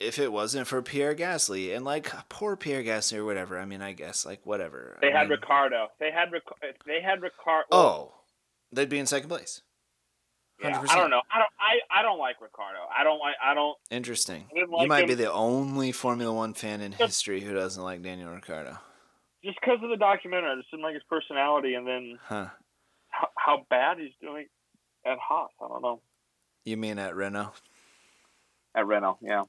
if it wasn't for Pierre Gasly. And like poor Pierre Gasly or whatever. I mean, I guess like whatever. They I had mean- Ricciardo. They had Ric- they had Ricciardo. Oh, they'd be in second place. yeah, 100%. I don't know. I don't. I, I don't like Ricciardo. I don't like. I don't. Interesting. I didn't you might him. be the only Formula One fan in history who doesn't like Daniel Ricciardo. Just because of the documentary, I just didn't like his personality, and then Huh. how, how bad he's doing at Haas. I don't know. You mean at Renault? At Renault, yeah.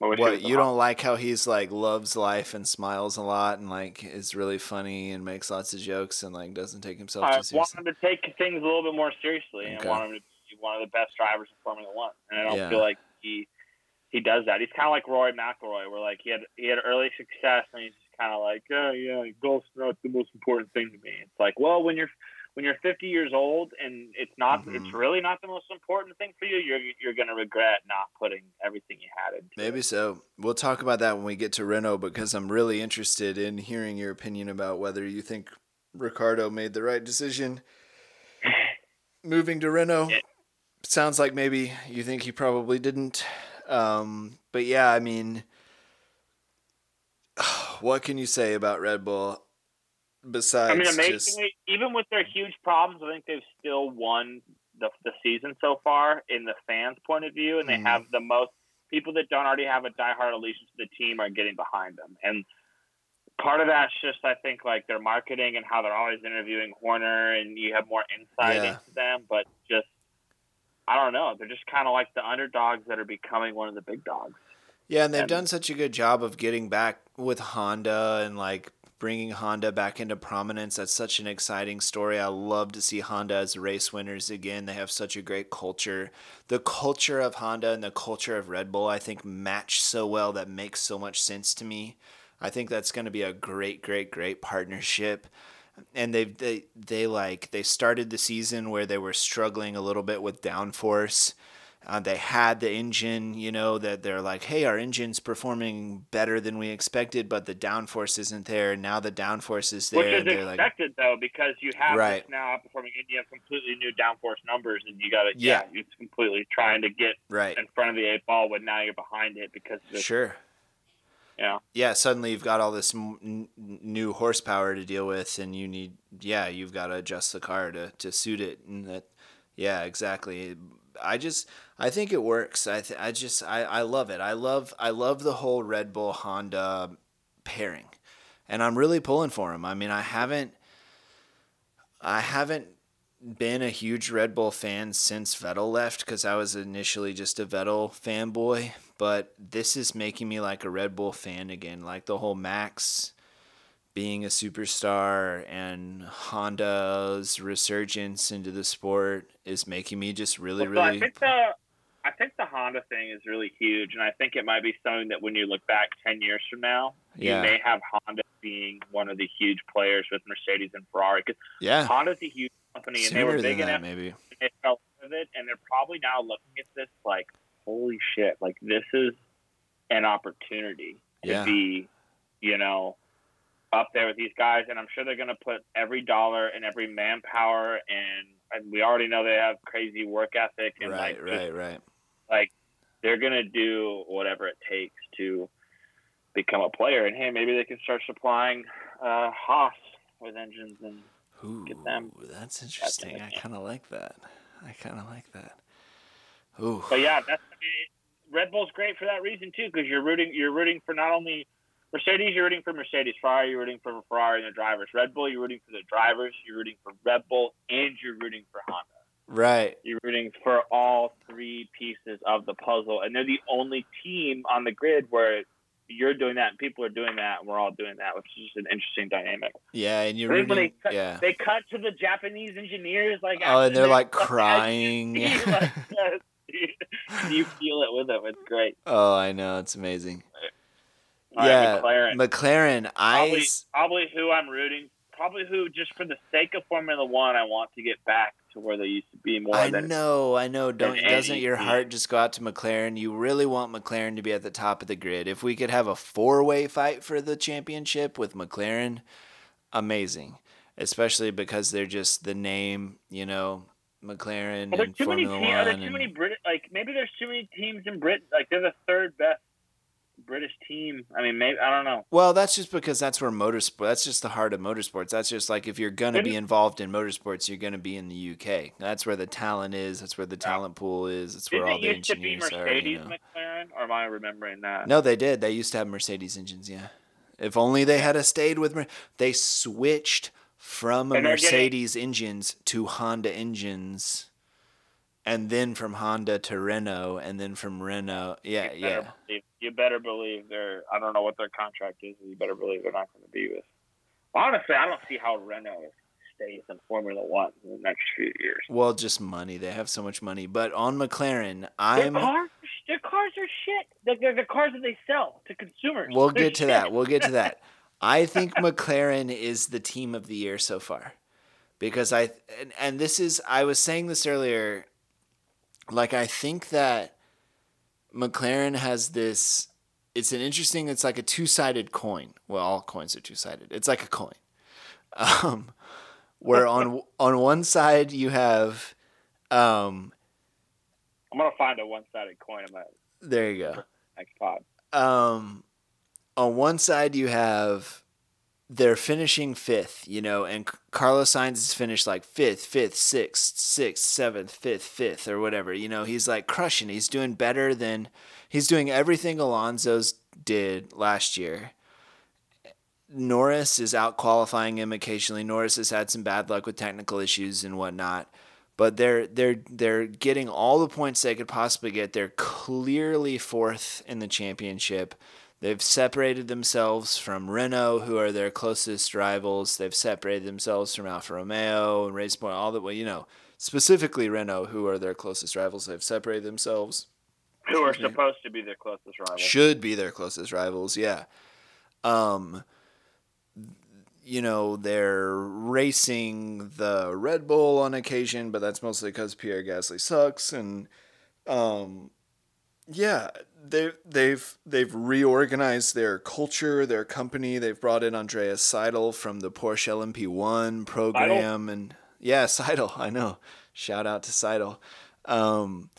He What you don't like how he's like loves life and smiles a lot and like is really funny and makes lots of jokes and like doesn't take himself I too want seriously. him to take things a little bit more seriously, and Okay. I want him to be one of the best drivers in Formula One. And I don't Yeah. feel like he he does that. He's kind of like Rory McIlroy, where like he had he had early success, and he's just kind of like, oh yeah, golf's not the most important thing to me. It's like, well, when you're when you're 50 years old and it's not, Mhm. it's really not the most important thing for you. You're you're gonna regret not putting everything you had into. Maybe it. so. We'll talk about that when we get to Renault because I'm really interested in hearing your opinion about whether you think Ricciardo made the right decision [LAUGHS] moving to Renault. Yeah. Sounds like maybe you think he probably didn't. Um, but yeah, I mean, [SIGHS] what can you say about Red Bull besides I mean, just amazingly, even with their huge problems, I think they've still won the, the season so far in the fans' point of view, and they Mhm. have the most people that don't already have a diehard allegiance to the team are getting behind them, and part of that's just I think like their marketing and how they're always interviewing Horner, and you have more insight Yeah. into them, but just. I don't know. They're just kind of like the underdogs that are becoming one of the big dogs. Yeah, and they've And- done such a good job of getting back with Honda and like bringing Honda back into prominence. That's such an exciting story. I love to see Honda as race winners again. They have such a great culture. The culture of Honda and the culture of Red Bull, I think, match so well that makes so much sense to me. I think that's going to be a great, great, great partnership. And they they they like they started the season where they were struggling a little bit with downforce. Uh, they had the engine, you know, that they're like, hey, our engine's performing better than we expected, but the downforce isn't there. Now the downforce is there. Which is and they're like, expected though, because you have Right. this now outperforming and you have completely new downforce numbers, and you got to Yeah. yeah, it's completely trying to get right. in front of the eight ball when now you're behind it because of Sure. yeah. Yeah, suddenly you've got all this m- n- new horsepower to deal with, and you need, yeah, you've got to adjust the car to, to suit it. And that, yeah, exactly. I just, I think it works. I, th- I just, I, I love it. I love, I love the whole Red Bull Honda pairing, and I'm really pulling for him. I mean, I haven't, I haven't been a huge Red Bull fan since Vettel left because I was initially just a Vettel fanboy, but this is making me like a Red Bull fan again. Like the whole Max being a superstar and Honda's resurgence into the sport is making me just really, Well, so really. I think the Honda thing is really huge, and I think it might be something that when you look back ten years from now, Yeah. you may have Honda being one of the huge players with Mercedes and Ferrari because Yeah. Honda's a huge company, and they were Sooner big that, enough maybe. and they fell with it, and they're probably now looking at this like, holy shit, like this is an opportunity to Yeah. be, you know, up there with these guys, and I'm sure they're going to put every dollar and every manpower, and, and we already know they have crazy work ethic, and Right, like, right, right. Like they're going to do whatever it takes to become a player, and hey, maybe they can start supplying uh, Haas with engines and Ooh, get them. that's interesting. I kind of like that. I kind of like that. Ooh. But yeah, that's I mean, Red Bull's great for that reason too, because you're rooting you're rooting for not only Mercedes, you're rooting for Mercedes, Ferrari, you're rooting for Ferrari and the drivers. Red Bull, you're rooting for the drivers, you're rooting for Red Bull, and you're rooting for Honda. Right. You're rooting for all three pieces of the puzzle, and they're the only team on the grid where you're doing that and people are doing that, and we're all doing that, which is just an interesting dynamic. Yeah, and you're rooting. they cut, Yeah. they cut to the Japanese engineers, like Oh, and they're they- [LAUGHS] like crying. [LAUGHS] like, [LAUGHS] you feel it with them. It's great. Oh, I know. It's amazing. All right, yeah. McLaren. McLaren, I. Probably, probably who I'm rooting. Probably who, just for the sake of Formula One, I want to get back to where they used to be more I than know, I know. Don't doesn't your team. heart just go out to McLaren? You really want McLaren to be at the top of the grid. If we could have a four-way fight for the championship with McLaren, amazing. Especially because they're just the name, you know, McLaren Are there and too many Formula teams? Are there too and- many Brit? Like maybe there's too many teams in Britain. Like they're the third best British team. I mean, maybe I don't know. Well, that's just because that's where motorsport. That's just the heart of motorsports. That's just like if you're gonna be involved in motorsports, you're gonna be in the UK. That's where the talent is. That's where the talent pool is. That's where all the engineers are. Mercedes You know. McLaren, or am I remembering that? No, they did. They used to have Mercedes engines. Yeah. If only they had a stayed with. Mer- They switched from getting- Mercedes engines to Honda engines, and then from Honda to Renault, and then from Renault. Yeah, You yeah. believe- you better believe they're. I don't know what their contract is. but You better believe they're not going to be with. Honestly, I don't see how Renault stays in Formula One in the next few years. Well, just money. They have so much money. But on McLaren, Their I'm. cars, their cars are shit. They're, they're the cars that they sell to consumers. We'll They're get to shit. that. We'll get to that. [LAUGHS] I think McLaren is the team of the year so far. Because I and, and this is I was saying this earlier like I think that McLaren has this it's an interesting it's like a two-sided coin. Well, all coins are two-sided. It's like a coin. Um where on [LAUGHS] on one side you have um I'm gonna find a one-sided coin in my there you go. next pod. um, on one side you have they're finishing fifth, you know, and Carlos Sainz is finished like fifth, fifth, sixth, sixth, seventh, fifth, fifth, or whatever. You know, he's like crushing. He's doing better than he's doing everything Alonso's did last year. Norris is out qualifying him occasionally. Norris has had some bad luck with technical issues and whatnot, but they're they're they're getting all the points they could possibly get. They're clearly fourth in the championship. They've separated themselves from Renault, who are their closest rivals. They've separated themselves from Alfa Romeo and Racing Point, all the way, you know, specifically Renault, who are their closest rivals. They've separated themselves. Who are supposed to be their closest rivals. Should be their closest rivals, yeah. Um, you know, they're racing the Red Bull on occasion, but that's mostly because Pierre Gasly sucks. And um, yeah, they they've they've reorganized their culture, their company. They've brought in Andreas Seidl from the Porsche LMP1 program, Seidl? and yeah, Seidl. I know. Shout out to Seidl. Um,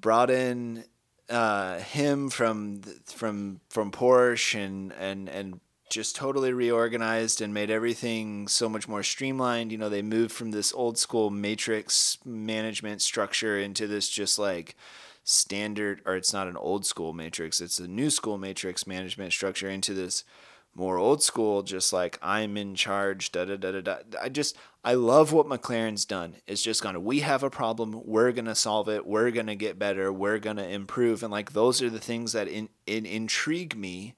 brought in uh, him from from from Porsche and and and just totally reorganized and made everything so much more streamlined. You know, they moved from this old school matrix management structure into this just like standard, or it's not an old school matrix, it's a new school matrix management structure into this more old school, just like I'm in charge, da da da da da. I just, I love what McLaren's done. It's just gonna, we have a problem, we're gonna solve it, we're gonna get better, we're gonna improve. And like, those are the things that in, in, intrigue me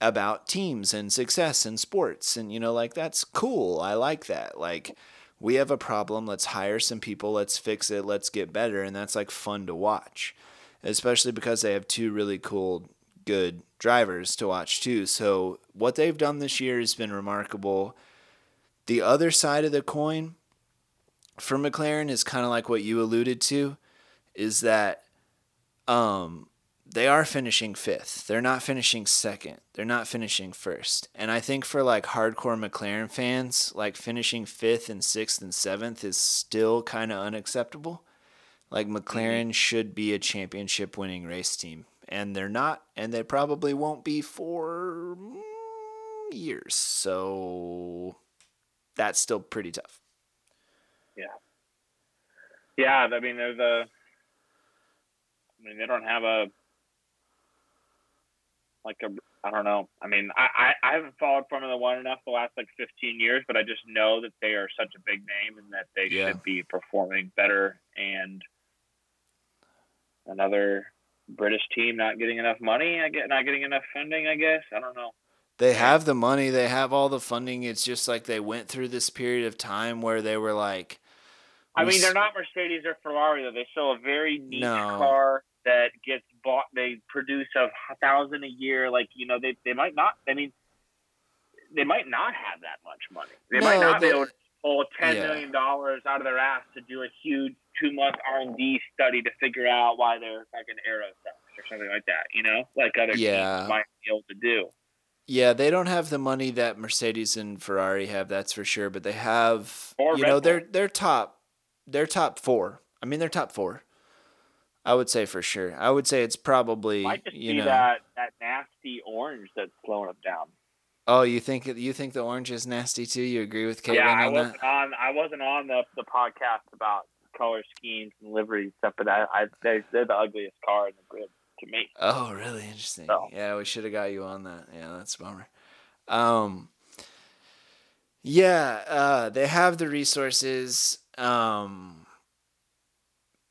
about teams and success and sports and you know like that's cool i like that like we have a problem let's hire some people let's fix it let's get better. And that's like fun to watch especially because they have two really cool good drivers to watch too. So what they've done this year has been remarkable. The other side of the coin for mclaren is kind of like what you alluded to is that um they are finishing fifth. They're not finishing second. They're not finishing first. And I think for like hardcore McLaren fans, like finishing fifth and sixth and seventh is still kind of unacceptable. Like McLaren should be a championship winning race team. And they're not, and they probably won't be for mm, years. So that's still pretty tough. Yeah. Yeah, I mean they're the I mean they don't have a like a I don't know. I mean, I, I, I haven't followed Formula One enough the last like 15 years, but I just know that they are such a big name and that they Yeah. should be performing better. And another British team not getting enough money, I get not getting enough funding. I guess I don't know. They have the money, they have all the funding. It's just like they went through this period of time where they were like, I mean, they're not Mercedes or Ferrari though. They sell a very niche No. car that gets bought. They produce a thousand a year. Like you know, they they might not. I mean, they might not have that much money. They might No, not be able to pull ten Yeah. million dollars out of their ass to do a huge two month R and D study to figure out why they're fucking aero sucks or something like that. You know, like other Yeah. teams might be able to do. Yeah, they don't have the money that Mercedes and Ferrari have, that's for sure. But they have, Or you Red know, Bull. they're they're top, they're top four. I mean, they're top four. I would say for sure. I would say it's probably Might just you be know. that that nasty orange that's slowing them down. Oh, you think you think the orange is nasty too? You agree with Caitlin yeah, I on wasn't on. I wasn't on the the podcast about color schemes and livery and stuff, but I, I they, they're the ugliest car in the grid to me. Oh, really interesting. So. Yeah, we should have got you on that. Yeah, that's a bummer. Um, yeah, uh, they have the resources, um,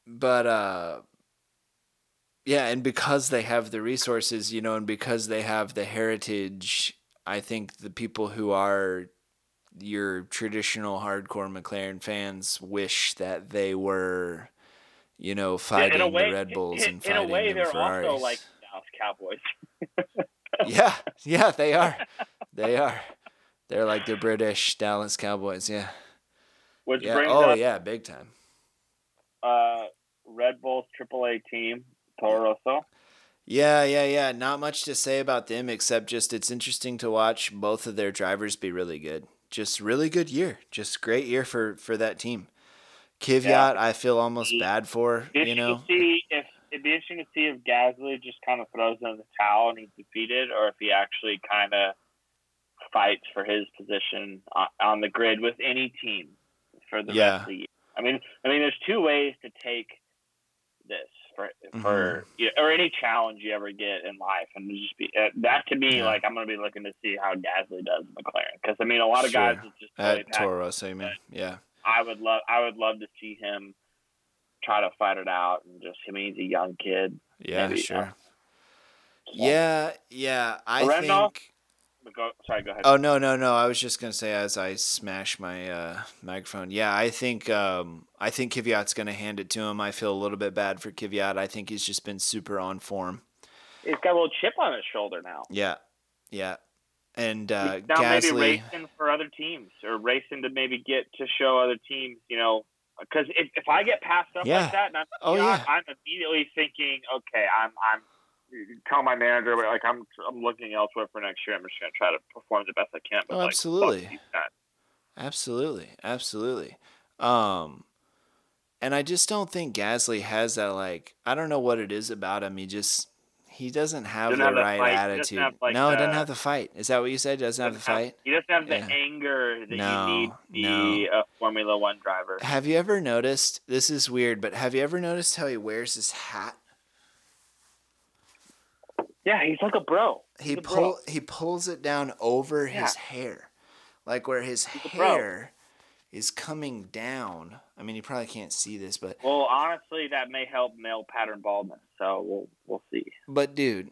but uh, yeah, and because they have the resources, you know, and because they have the heritage, I think the people who are your traditional hardcore McLaren fans wish that they were, you know, fighting way, the Red Bulls in, and in fighting a way, the they're Ferraris. also like Dallas Cowboys. [LAUGHS] yeah, yeah, they are. They are. They're like the British Dallas Cowboys. Yeah. Which Yeah. brings Oh, up yeah, big time. uh, Red Bull's AAA team, Toro Rosso. Yeah, yeah, yeah. Not much to say about them except just it's interesting to watch both of their drivers be really good. Just really good year. Just great year for for that team. Kvyat, Yeah. I feel almost Did- bad for. You know. see if it'd be interesting to see if Gasly just kind of throws in the towel and he's defeated, or if he actually kind of fights for his position on, on the grid with any team for the Yeah. rest of the year. I mean, I mean, there's two ways to take this for for you or any challenge you ever get in life, and just be uh, that to me Yeah. like I'm gonna be looking to see how Gasly does McLaren because I mean a lot of guys Sure. is just really At packed. Toro mean? Yeah. I would love I would love to see him try to fight it out and just I mean he's a young kid. Yeah, Maybe, sure. uh, Yeah, yeah. I Randolph? think. But go, sorry, go ahead. Oh no, no, no! I was just gonna say as I smash my uh, microphone. Yeah, I think um, I think Kvyat's gonna hand it to him. I feel a little bit bad for Kvyat. I think he's just been super on form. he's got a little chip on his shoulder now. Yeah, yeah. And uh, He's now maybe racing for other teams or racing to maybe get to show other teams, you know. Because if, if I get passed up Yeah. like that, and I'm, Oh, you know, yeah. I'm immediately thinking, okay, I'm I'm tell my manager like I'm I'm looking elsewhere for next year. I'm just gonna try to perform the best I can. But Oh, like, absolutely. fuck these guys. Absolutely, absolutely. Um, and I just don't think Gasly has that. Like, I don't know what it is about him. He just he doesn't have Doesn't the have right fight. Attitude. have, like, no, he doesn't have the fight. Is that what you said? Doesn't have the Doesn't have- fight. He doesn't have the Yeah. anger that No, you need to be a Formula One driver. Have you ever noticed? This is weird, but have you ever noticed how he wears his hat? Yeah, he's like a bro. He He's bro. pull he pulls it down over Yeah. his hair, like where his bro. hair is coming down. I mean, you probably can't see this, but Well, honestly, that may help male pattern baldness. So we'll we'll see. but dude,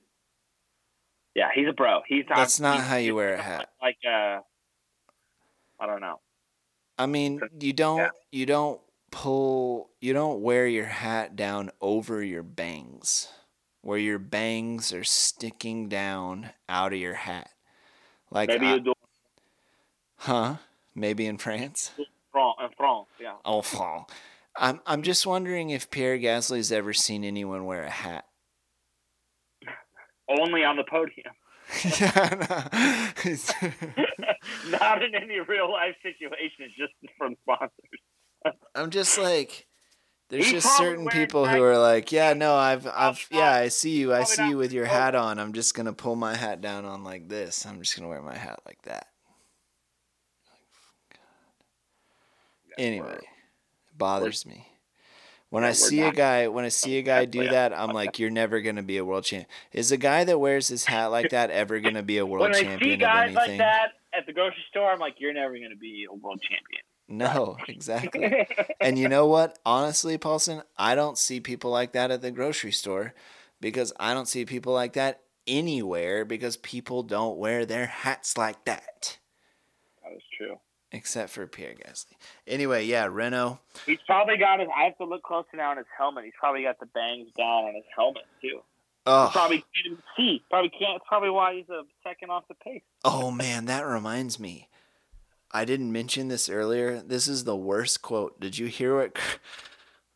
Yeah, he's a bro. He's That's not he's- how you wear a hat. Like uh, I don't know. I mean, you don't Yeah. you don't pull you don't wear your hat down over your bangs, where your bangs are sticking down out of your hat. Like, Maybe I- you do huh? Maybe in France. France, in France. Yeah. Oh, Enfant. I'm I'm just wondering if Pierre Gasly's ever seen anyone wear a hat. [LAUGHS] Only on the podium, [LAUGHS] yeah, [LAUGHS] not in any real life situations, just from sponsors. I'm just like there's He just certain people who are like, yeah, no, I've I've yeah, I see you. I see you with your hat on. I'm just going to pull my hat down on like this. I'm just going to wear my hat like that. Anyway, it bothers me. When I see a guy, when I see a guy do that, I'm like, you're never gonna be a world champ. Is a guy that wears his hat like that ever gonna be a world champion? when I champion see guys like that at the grocery store, I'm like, you're never going to be a world champion. No, [LAUGHS] exactly. [LAUGHS] and you know what? Honestly, Paulson, I don't see people like that at the grocery store because I don't see people like that anywhere because people don't wear their hats like that. That is true. Except for Pierre Gasly. Anyway, yeah, Renault. He's probably got his. I have to look closer now on his helmet. He's probably got the bangs down on his helmet too. Oh, Probably can't see. Probably can't. Probably why he's a second off the pace. oh man, that reminds me. I didn't mention this earlier. This is the worst quote. Did you hear what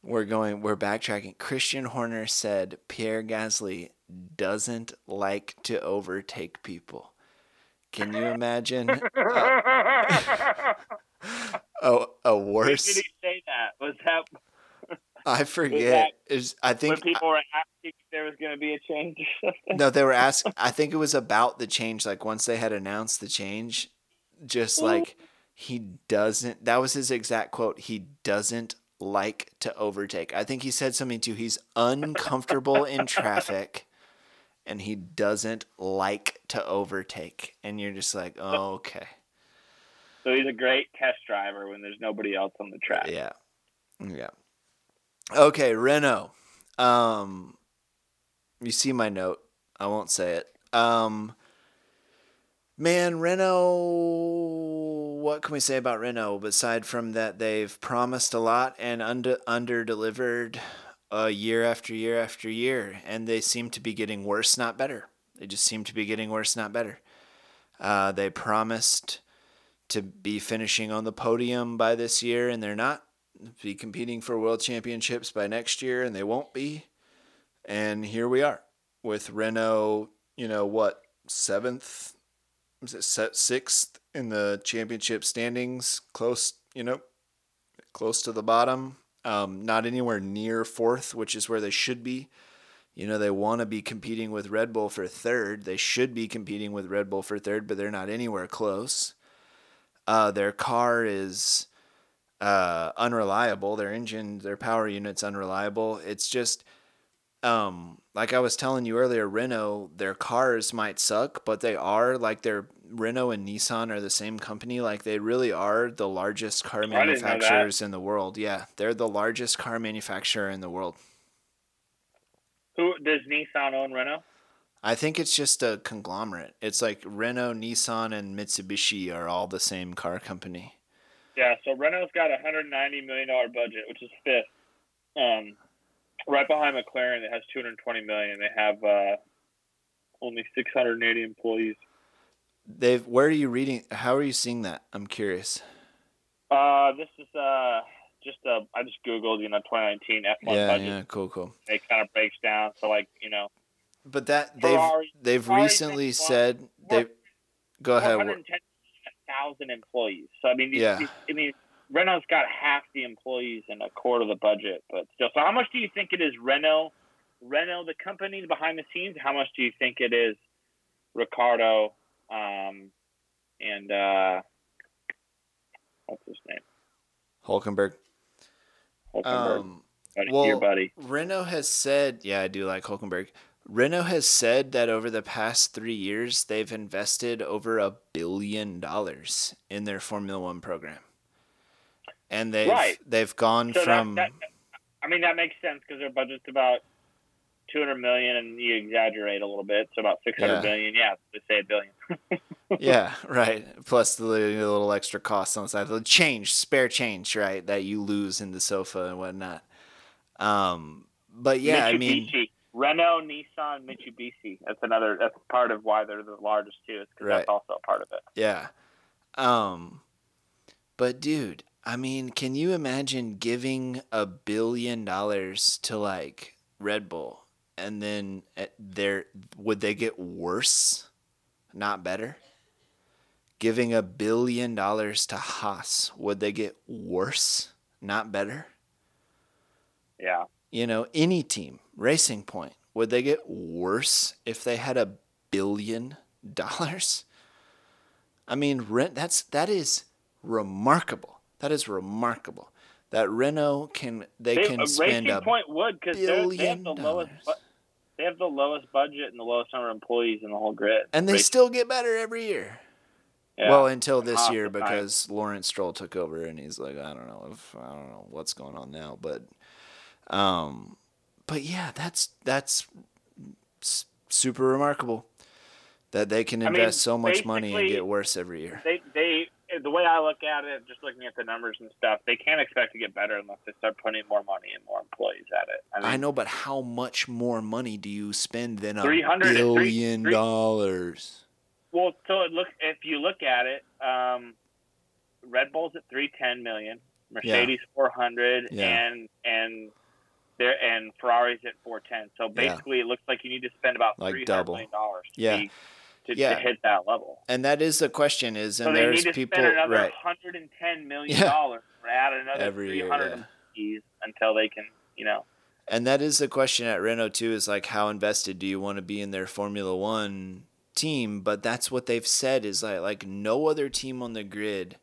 we're going? We're backtracking. Christian Horner said Pierre Gasly doesn't like to overtake people. Can you imagine a, [LAUGHS] a, a When worse? did he say that? Was that I [LAUGHS] forget. Is I when think people were asking if there was going to be a change [LAUGHS] no, they were asking. I think it was about the change. Like once they had announced the change, just like he doesn't. That was his exact quote. He doesn't like to overtake. I think he said something too. He's uncomfortable in traffic, and he doesn't like to overtake. And you're just like, oh, okay, So he's a great test driver when there's nobody else on the track. yeah, yeah. Okay, Renault. Um, you see my note. I won't say it. Um, man, Renault. What can we say about Renault aside from that they've promised a lot and under under delivered uh, year after year after year, and they seem to be getting worse, not better. They just seem to be getting worse, not better. Uh, they promised to be finishing on the podium by this year, and they're not. Be competing for world championships by next year, and they won't be. And here we are with Renault, you know, what, seventh? Was it set sixth in the championship standings? Close, you know, close to the bottom. Um, not anywhere near fourth, which is where they should be. You know, they want to be competing with Red Bull for third. They should be competing with Red Bull for third, but they're not anywhere close. Uh, their car is uh, unreliable. Their engine, their power unit's unreliable. It's just, um, like I was telling you earlier, Renault, their cars might suck, but they are like their Renault and Nissan are the same company. Like they really are the largest car manufacturers in the world. Yeah, they're the largest car manufacturer in the world. Who does Nissan own Renault? I think it's just a conglomerate. It's like Renault, Nissan, and Mitsubishi are all the same car company. Yeah, so Renault's got a hundred ninety million dollar budget, which is fifth. Um, right behind McLaren, that has two hundred twenty million. They have uh, only six hundred and eighty employees. They've. Where are you reading? How are you seeing that? I'm curious. Uh, this is uh just uh I just googled you know 2019 F1 Yeah, budget. yeah, cool, cool. It kind of breaks down. So like you know, But that they've Ferrari- they've Ferrari recently said they. Go ahead. 410,000 employees. So I mean, these, Yeah. these, I mean, Renault's got half the employees and a quarter of the budget, but still. So how much do you think it is Renault? Renault, the company behind the scenes. How much do you think it is Ricciardo um, and uh, what's his name? Hulkenberg. Hulkenberg, Um, buddy, well, your buddy. Renault has said, yeah, I do like Hulkenberg. Renault has said that over the past three years, they've invested over a billion dollars in their Formula One program, and they've Right. they've gone So from that, that, I mean, that makes sense because their budget's about 200 million, and you exaggerate a little bit, so about 600 Yeah. million. Yeah, they say a billion. [LAUGHS] yeah, right. Plus the li- little extra costs on the side, the change, spare change, right, that you lose in the sofa and whatnot. Um, but yeah, I mean. Renault, Nissan, Mitsubishi. That's another. That's part of why they're the largest too. Is because Right. that's also a part of it. Yeah. Um but dude, I mean, can you imagine giving a billion dollars to like Red Bull and then eh, there would they get worse? Not better? Giving a billion dollars to Haas, would they get worse? Not better? Yeah. You know, any team, Racing Point, would they get worse if they had a billion dollars? I mean, rent that's that is remarkable. That is remarkable. That Renault can they, They, can spend Racing a Point would because they have billion the lowest. bu- They have the lowest budget and the lowest number of employees in the whole grid. and they Racing- still get better every year. yeah. Well, until this year the time. because Lawrence Stroll took over and he's like, I don't know if I don't know what's going on now, but um but yeah, that's that's super remarkable that they can I invest mean, so much money and get worse every year. they they the way I look at it, just looking at the numbers and stuff, they can't expect to get better unless they start putting more money and more employees at it. I mean, I know, but how much more money do you spend than a 300 and three- billion three- dollars? Well, so it look if you look at it, um, Red Bull's at three ten million, Mercedes four hundred, Yeah. and and there and Ferrari's at four ten. So Yeah. basically, it looks like you need to spend about Like three hundred double. million dollars to, Yeah. be- to, Yeah. to hit that level. And that is the question is, So and they there's people spend another right hundred and ten million Yeah. dollars or add another every three year. hundred Yeah. until they can, you know. And that is the question at Renault too is like how invested do you want to be in their Formula 1 team, but that's what they've said is like like no other team on the grid.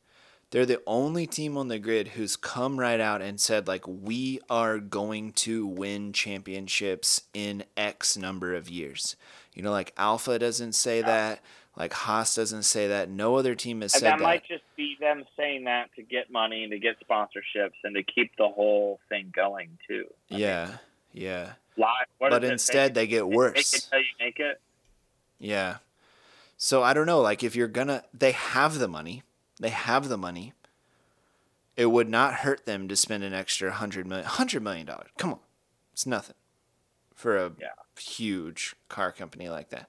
They're the only team on the grid who's come right out and said like we are going to win championships in X number of years. You know like Alfa doesn't say that, like Haas doesn't say that. No other team has And said that that. might just be them saying that to get money and to get sponsorships and to keep the whole thing going too. I mean, yeah. Yeah. live. But instead they get worse. till you make it. Yeah. So I don't know. Like, if you're gonna, they have the money. They have the money. It would not hurt them to spend an extra hundred million, hundred million dollars. Come on, it's nothing for a Yeah. Huge car company like that.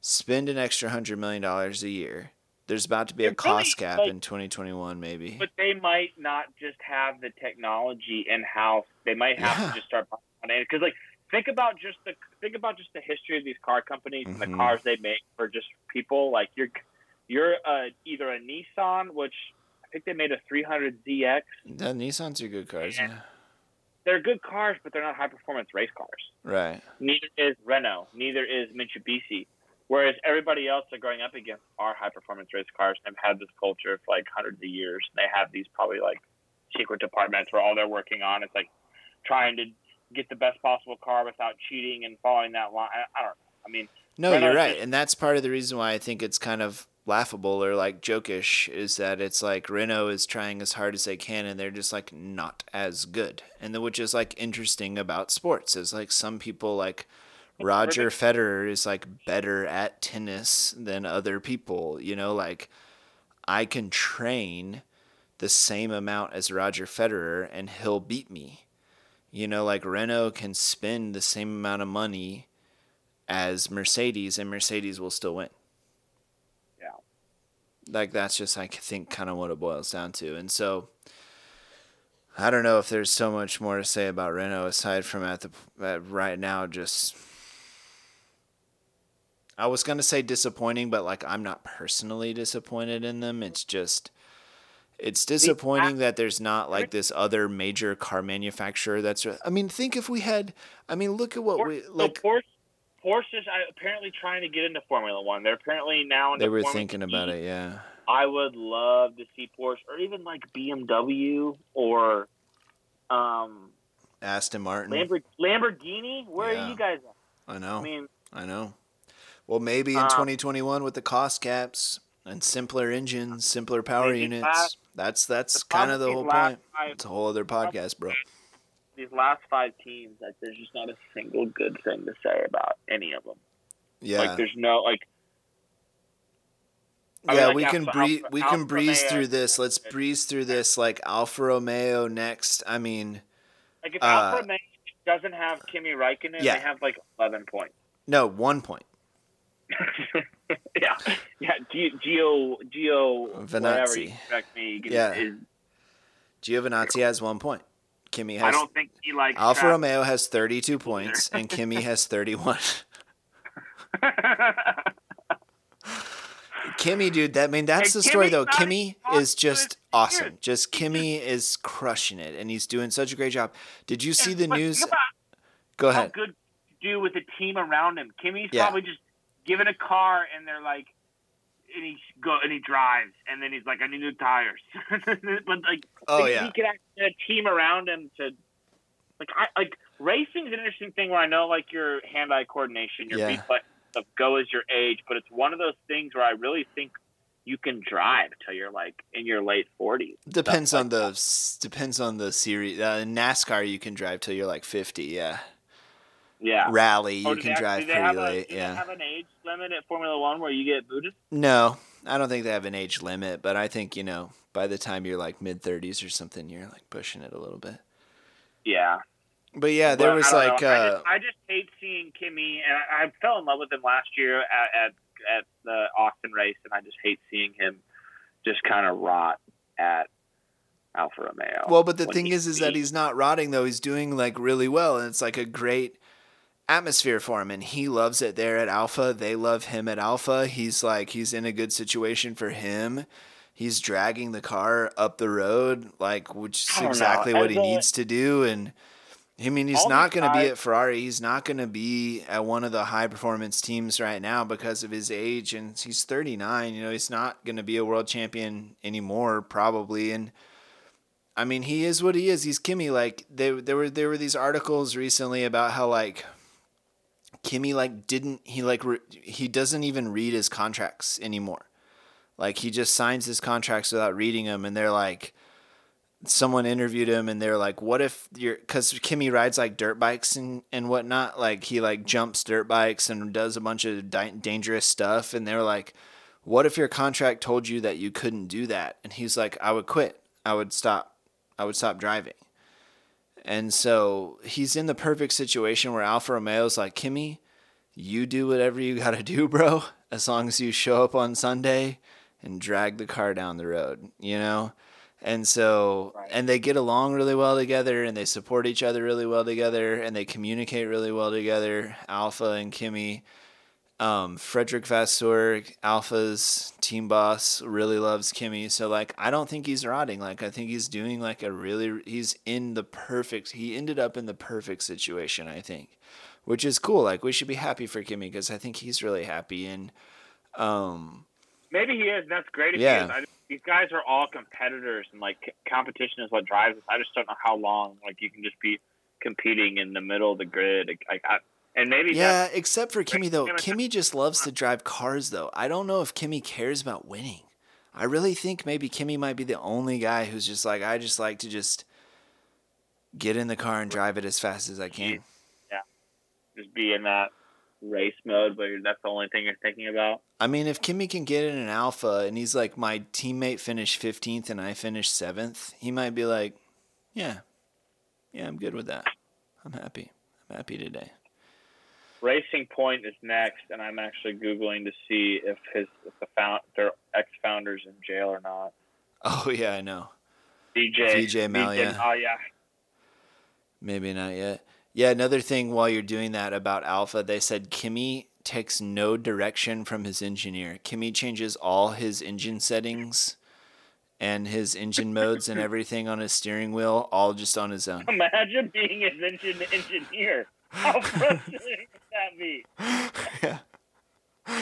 Spend an extra hundred million dollars a year. There's about to be a It really, cost cap like- in 2021, maybe. But they might not just have the technology in house. They might have Yeah. to just start buying it because, like, think about just the think about just the history of these car companies and Mhm. the cars they make for just people. Like, you're you're uh, either a Nissan, which I think they made a 300ZX. the Nissans are good cars. And- Yeah. They're good cars, but they're not high performance race cars. Right. Neither is Renault. Neither is Mitsubishi. Whereas everybody else they're going up against are high performance race cars and have had this culture for like hundreds of years. They have these probably like secret departments where all they're working on is like trying to get the best possible car without cheating and following that line. I, I don't know. I mean, no, you're right, and that's part of the reason why I think it's kind of laughable or like jokish is that it's like Renault is trying as hard as they can and they're just like not as good. And the, which is like interesting about sports is like some people like Roger Federer is like better at tennis than other people, you know, like I can train the same amount as Roger Federer and he'll beat me. You know, like Renault can spend the same amount of money as Mercedes and Mercedes will still win like that's just I think kind of what it boils down to. And so I don't know if there's so much more to say about Renault aside from at the at right now just I was going to say disappointing, but like I'm not personally disappointed in them. It's just it's disappointing that there's not like this other major car manufacturer that's I mean, think if we had I mean, look at what we like Porsche is apparently trying to get into Formula One. They're apparently now. They were Formula thinking about it, yeah. I would love to see Porsche, or even like BMW or um, Aston Martin, Lamborghini. Where yeah. are you guys at? I know. I mean, I know. Well, maybe in um, 2021 with the cost caps and simpler engines, simpler power units. Last, that's that's kind of the whole point. Five, it's a whole other podcast, bro these last five teams, like there's just not a single good thing to say about any of them. Yeah, like there's no like. I yeah, mean, like we, can breeze, Alfa, we can Alfa breeze Romeo, through this. Let's breeze through this. Like Alfa Romeo next. I mean, like if uh, Alfa Romeo doesn't have Kimi Räikkönen, yeah. they have like eleven points. No, one point. [LAUGHS] yeah, yeah. Gio Gio Venazzi. Me, yeah. Is, Giovinazzi has one point. Kimi has. I don't think he likes. Alfa Romeo has 32 points and [LAUGHS] Kimi has 31. [LAUGHS] Kimi, dude, that I mean that's and the story though. Kimi is just awesome. Just Kimi is crushing it, and he's doing such a great job. Did you see the news? Go ahead. How good to do with the team around him. Kimi's yeah. probably just given a car, and they're like, and he go and he drives, and then he's like, I need new tires. [LAUGHS] but like, oh yeah, he could actually a team around him to like, I like racing is an interesting thing where I know like your hand-eye coordination, your yeah. feet stuff go as your age, but it's one of those things where I really think you can drive till you're like in your late 40s. Depends on the depends on the series. Uh, in NASCAR, you can drive till you're like 50. Yeah. Yeah. Rally, oh, you can drive pretty late. A, yeah. They have an age limit at Formula One where you get booted? No, I don't think they have an age limit, but I think you know by the time you're like mid 30s or something, you're like pushing it a little bit. Yeah. But yeah, there but was like uh, I, just, I, just, hate seeing Kimi, and I, I, fell in love with him last year at, at at the Austin race, and I just hate seeing him just kind of rot at Alfa Romeo. Well, but the thing is, is that he's not rotting though. He's doing like really well, and it's like a great atmosphere for him and he loves it there at Alfa. They love him at Alfa. He's like he's in a good situation for him. He's dragging the car up the road like which is exactly what he needs to do and I mean he's not going to be at Ferrari. He's not going to be at one of the high performance teams right now because of his age and he's 39, you know, he's not going to be a world champion anymore probably and I mean, he is what he is. He's Kimi. Like they, there were there were these articles recently about how like Kimi like didn't he like re- he doesn't even read his contracts anymore. Like he just signs his contracts without reading them, and they're like, someone interviewed him, and they're like, "What if you're?" Because Kimi rides like dirt bikes and and whatnot. Like he like jumps dirt bikes and does a bunch of di- dangerous stuff, and they're like, "What if your contract told you that you couldn't do that?" And he's like, "I would quit. I would stop. I would stop driving." And so he's in the perfect situation where Alfa Romeo's like, Kimi, you do whatever you got to do, [LAUGHS] bro, as long as you show up on Sunday and drag the car down the road, you know? And so, right. and they get along really well together and they support each other really well together and they communicate really well together, Alfa and Kimi. Um, Frédéric Vasseur, Alfa's team boss, really loves Kimi. So like, I don't think he's rotting. Like, I think he's doing like a really. He's in the perfect. He ended up in the perfect situation. I think, which is cool. Like, we should be happy for Kimi because I think he's really happy and. Um, Maybe he is. And That's great. If Yeah. He is. I, these guys are all competitors, and like c- competition is what drives us. I just don't know how long like you can just be competing in the middle of the grid. Like, I, and maybe Yeah, except for Kimi though. Kimi just loves to drive cars though. I don't know if Kimi cares about winning. I really think maybe Kimi might be the only guy who's just like I just like to just get in the car and drive it as fast as I can. Yeah, just be in that race mode, but that's the only thing you're thinking about. I mean, if Kimi can get in an Alfa and he's like my teammate finished 15th and I finished 7th, he might be like, "Yeah. Yeah, I'm good with that. I'm happy. I'm happy today." Racing Point is next, and I'm actually googling to see if his if the found their ex founders in jail or not. Oh yeah, I know. DJ Vijay Mallya. Oh yeah, Maybe not yet. Yeah, another thing while you're doing that about Alfa, they said Kimi takes no direction from his engineer. Kimi changes all his engine settings and his engine modes and [LAUGHS] everything on his steering wheel, all just on his own. imagine being his engine engineer. How frustrating would that be? yeah.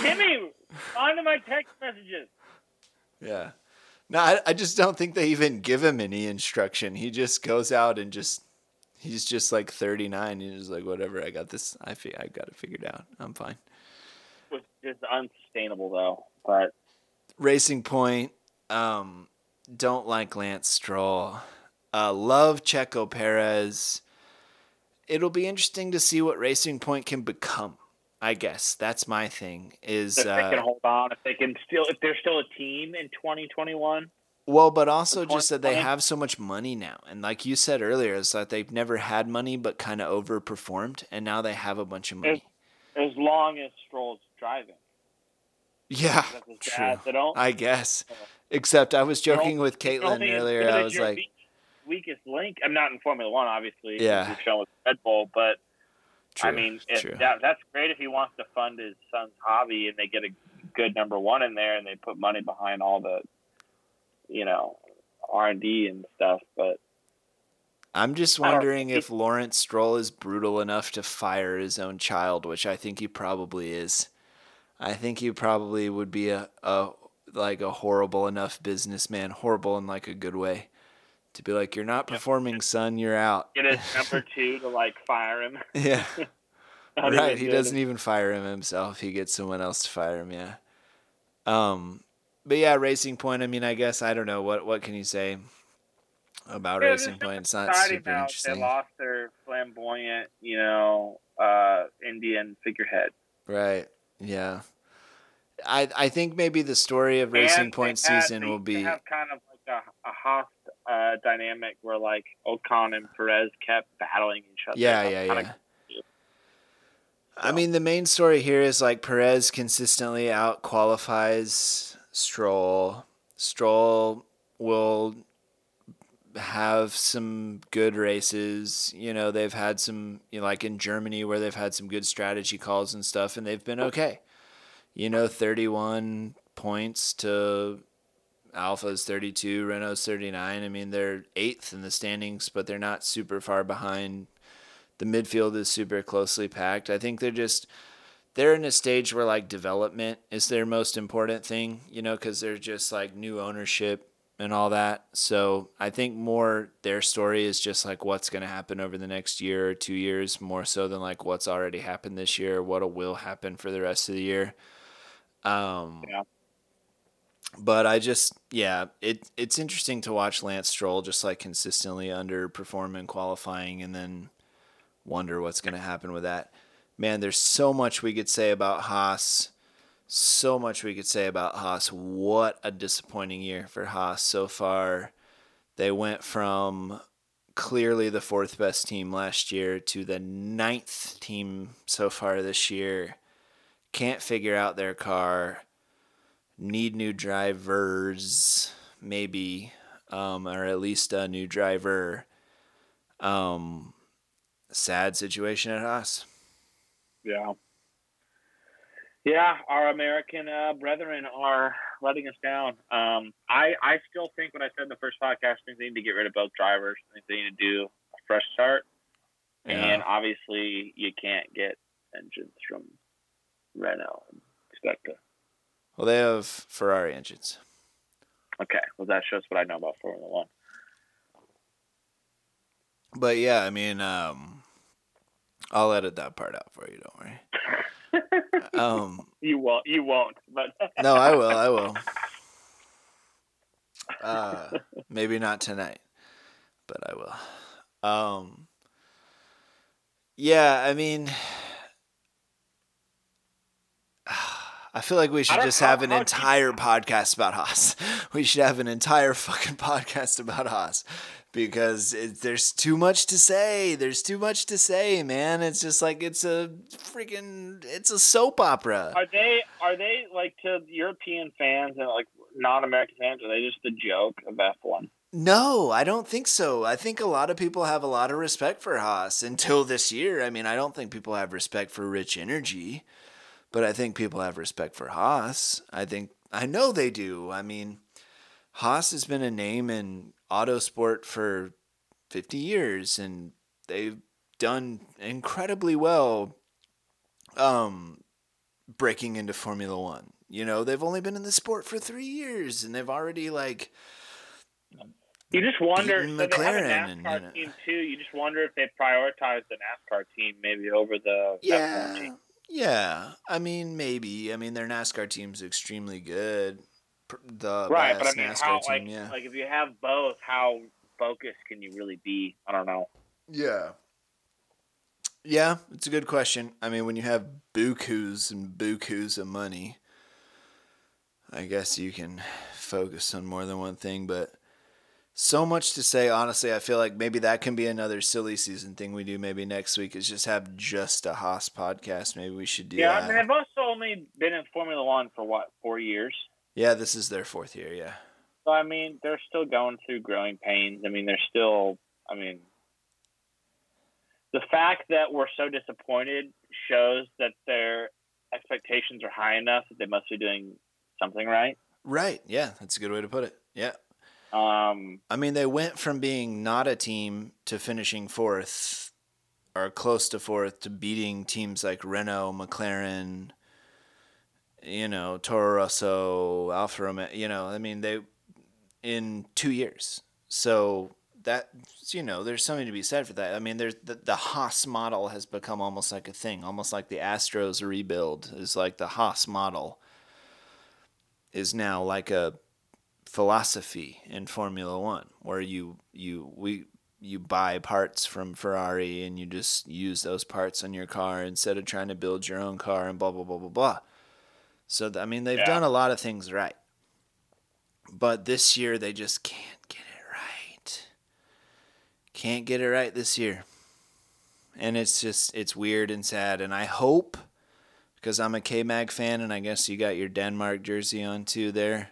Timmy, respond to my text messages. Yeah. No, I, I just don't think they even give him any instruction. He just goes out and just he's just like 39 and he's like whatever, I got this. I fi- I got it figured out. I'm fine. Was just unsustainable though. But Racing Point, um, don't like Lance Stroll. Uh, love Checo Perez. It'll be interesting to see what Racing Point can become. I guess that's my thing. Is if they can uh, hold on, if they can still, if they're still a team in 2021, well, but also just that they have so much money now, and like you said earlier, is that they've never had money but kind of overperformed, and now they have a bunch of money. as long as Stroll's driving. Yeah, true. I guess. Except I was joking with Caitlin earlier. I was like, weakest link. I'm not in Formula One, obviously. Yeah. We've with Red Bull, but true, I mean, if that, that's great if he wants to fund his son's hobby and they get a good number one in there and they put money behind all the, you know, R and D and stuff. But I'm just wondering if Lawrence Stroll is brutal enough to fire his own child, which I think he probably is. I think he probably would be a, a like a horrible enough businessman, horrible in like a good way, to be like, "You're not performing, son. You're out." get his [LAUGHS] number two to like fire him. [LAUGHS] yeah, [LAUGHS] right. He doesn't even fire him himself. He gets someone else to fire him. Yeah. Um, but yeah, Racing Point. I mean, I guess I don't know what what can you say about Yeah, Racing Point. It's not super now. They lost their flamboyant, you know, uh, Indian figurehead. right? Yeah. I I think maybe the story of Racing And Point had- season will be have kind of like a, a Haas uh, dynamic where like Ocon and Perez kept battling each other. Yeah, I'm yeah, kinda- yeah. I mean, the main story here is like Perez consistently out qualifies Stroll. Stroll will have some good races. You know, they've had some, you know, like in Germany where they've had some good strategy calls and stuff, and they've been okay. You know, 31 points to Alfa's 32, Renault's 39. I mean, they're eighth in the standings, but they're not super far behind the midfield is super closely packed. I think they're just they're in a stage where like development is their most important thing, you know, because they're just like new ownership and all that. So I think more their story is just like what's going to happen over the next year or two years, more so than like what's already happened this year, what will happen for the rest of the year. Um, Yeah. But I just, yeah, it it's interesting to watch Lance Stroll just like consistently underperform in qualifying and then wonder what's going to happen with that. Man, there's so much we could say about Haas. So much we could say about Haas. What a disappointing year for Haas so far. They went from clearly the fourth best team last year to the ninth team so far this year. Can't figure out their car. Need new drivers, maybe, um, or at least a new driver. Um, sad situation at Haas. Yeah. Yeah, our American uh, brethren are letting us down. Um, I I still think what I said in the first podcast, I they need to get rid of both drivers. I think they need to do a fresh start. Yeah. And obviously, you can't get engines from Renault and expect to. Well, they have Ferrari engines. Okay, well that shows what I know about Formula One. But yeah, I mean, um, I'll edit that part out for you. Don't worry. [LAUGHS] Um, You won't. You won't. But [LAUGHS] no, I will. I will. Uh, maybe not tonight, but I will. Um, yeah, I mean, I feel like we should just have an entire podcast about Haas. [LAUGHS] We should have an entire fucking podcast about Haas because it, there's too much to say. There's too much to say, man. It's just like it's a freaking it's a soap opera. are they are they like to European fans and like non-American fans? Are they just the joke of F one? No, I don't think so. I think a lot of people have a lot of respect for Haas until this year. I mean, I don't think people have respect for Rich Energy, but I think people have respect for Haas. I think I know they do. I mean, Haas has been a name in autosport for 50 years and they've done incredibly well um breaking into Formula 1. You know, they've only been in the sport for 3 years and they've already like You just wonder. So they have a NASCAR and, you know. team too. You just wonder if they prioritize the NASCAR team maybe over the F1 Yeah. team. Yeah. I mean, maybe. I mean, their NASCAR team's extremely good. The Right, but I mean, NASCAR how team, like yeah. like if you have both, how focused can you really be? I don't know. yeah. Yeah, it's a good question. I mean, when you have bukus and bukus of money, I guess you can focus on more than one thing, but so much to say. Honestly, I feel like maybe that can be another silly season thing we do maybe next week is just have just a Haas podcast. Maybe we should do yeah, that. I mean, they've also only been in Formula One for what four years. yeah, this is their fourth year, yeah. So I mean, they're still going through growing pains. I mean, they're still. I mean, the fact that we're so disappointed shows that their expectations are high enough that they must be doing something right. Right. Yeah, that's a good way to put it. Yeah. Um, I mean, they went from being not a team to finishing fourth or close to fourth to beating teams like Renault, McLaren, you know, Toro Rosso, Alfa Romeo, you know, I mean, they in 2 years. So that you know, there's something to be said for that. I mean, there's the, the Haas model has become almost like a thing, almost like the Astros rebuild is like the Haas model is now like a philosophy in Formula One, where you you we you buy parts from Ferrari and you just use those parts on your car instead of trying to build your own car and blah blah blah blah blah. So I mean, they've Yeah. done a lot of things right, but this year they just can't get it right. Can't get it right this year, and it's just it's weird and sad. And I hope because I'm a K Mag fan, and I guess you got your Denmark jersey on too there.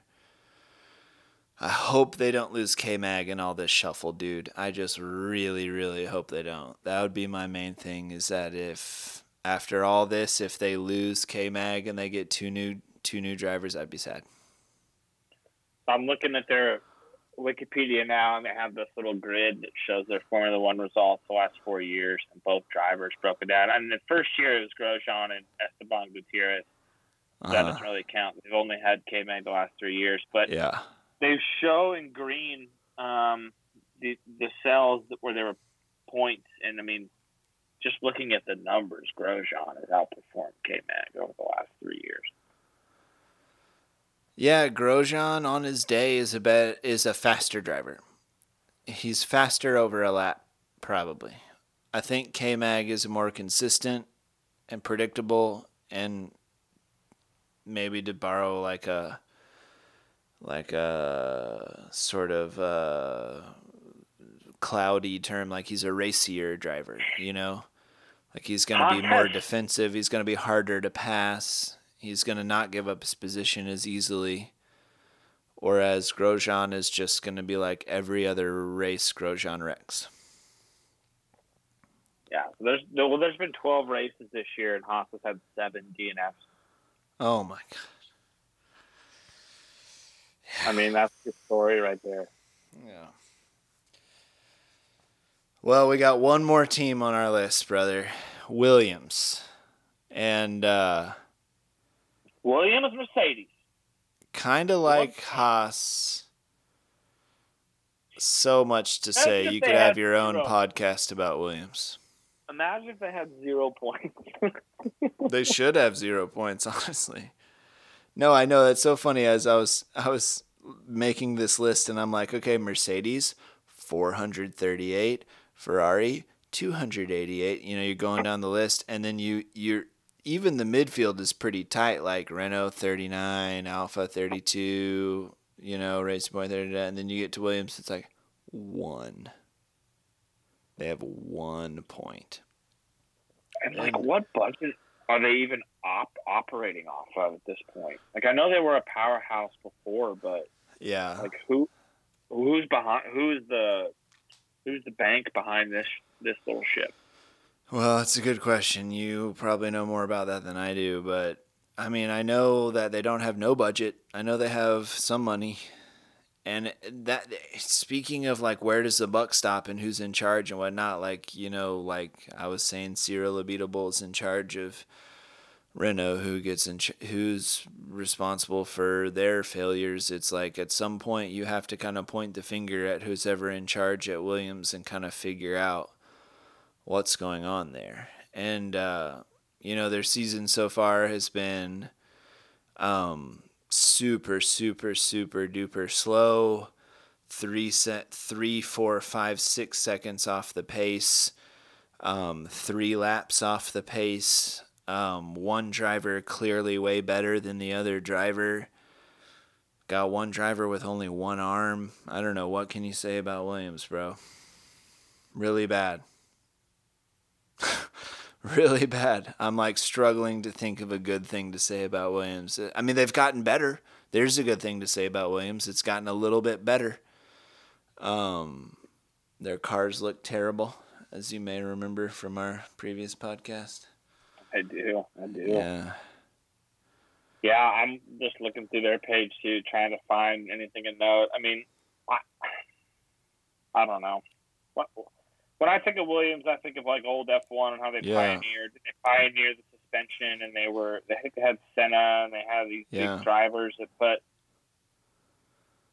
I hope they don't lose K Mag and all this shuffle, dude. I just really, really hope they don't. That would be my main thing. Is that if after all this, if they lose K Mag and they get two new two new drivers, I'd be sad. I'm looking at their Wikipedia now, and they have this little grid that shows their Formula One results the last four years, and both drivers broke it down. And the first year it was Grosjean and Esteban Gutierrez. That Uh-huh. doesn't really count. They've only had K Mag the last three years, but Yeah. They show in green um, the the cells where there were points, and I mean, just looking at the numbers, Grosjean has outperformed K Mag over the last three years. Yeah, Grosjean on his day is a bet is a faster driver. He's faster over a lap, probably. I think K Mag is more consistent and predictable, and maybe to borrow like a like a sort of uh cloudy term, like he's a racier driver. You know, like he's going to be more defensive. He's going to be harder to pass. He's going to not give up his position as easily. Whereas Grosjean is just going to be like every other race Grosjean wrecks. Yeah, there's well, there's been 12 races this year, and Haas has had seven DNFs. Oh my god. I mean, that's the story right there. Yeah. Well, we got one more team on our list, brother. Williams. And uh Williams Mercedes. kind of like Haas. So much to say. You could have had your own podcast about Williams. Imagine if they had zero points. they should have [LAUGHS] zero points, honestly. No, I know that's so funny. As I was, I was making this list, and I'm like, okay, Mercedes, 438, Ferrari, 288. You know, you're going down the list, and then you, you're even the midfield is pretty tight. Like Renault, 39, Alfa, 32. You know, Racing Point, 39, and then you get to Williams, it's like one. They have one point. and like, what budget are they even op- operating off of at this point? Like, I know they were a powerhouse before, but Yeah. like, who, who's behind? Who's the, who's the bank behind this this little ship? Well, it's a good question. You probably know more about that than I do, but I mean, I know that they don't have no budget. I know they have some money. And that speaking of like where does the buck stop and who's in charge and whatnot, like, you know, like I was saying Cyril Abiteboul is in charge of Renault who gets in ch- who's responsible for their failures. It's like at some point you have to kind of point the finger at who's ever in charge at Williams and kind of figure out what's going on there. And uh, you know, their season so far has been um, super, super, super duper slow. Three set, three, four, five, six seconds off the pace. Um, three laps off the pace. Um, one driver clearly way better than the other driver. Got one driver with only one arm. I don't know. What can you say about Williams, bro? Really bad. [LAUGHS] [LAUGHS] really bad. I'm like struggling to think of a good thing to say about Williams. I mean, they've gotten better. There's a good thing to say about Williams. It's gotten a little bit better. Um, their cars look terrible, as you may remember from our previous podcast. I do, I do. Yeah. Yeah, I'm just looking through their page too, trying to find anything to note. I mean, I, [SIGHS] I don't know. What, when I think of Williams, I think of like old F1 and how they Yeah. pioneered. They pioneered the suspension, and they were. Think they had Senna, and they had these Yeah. big drivers. That, but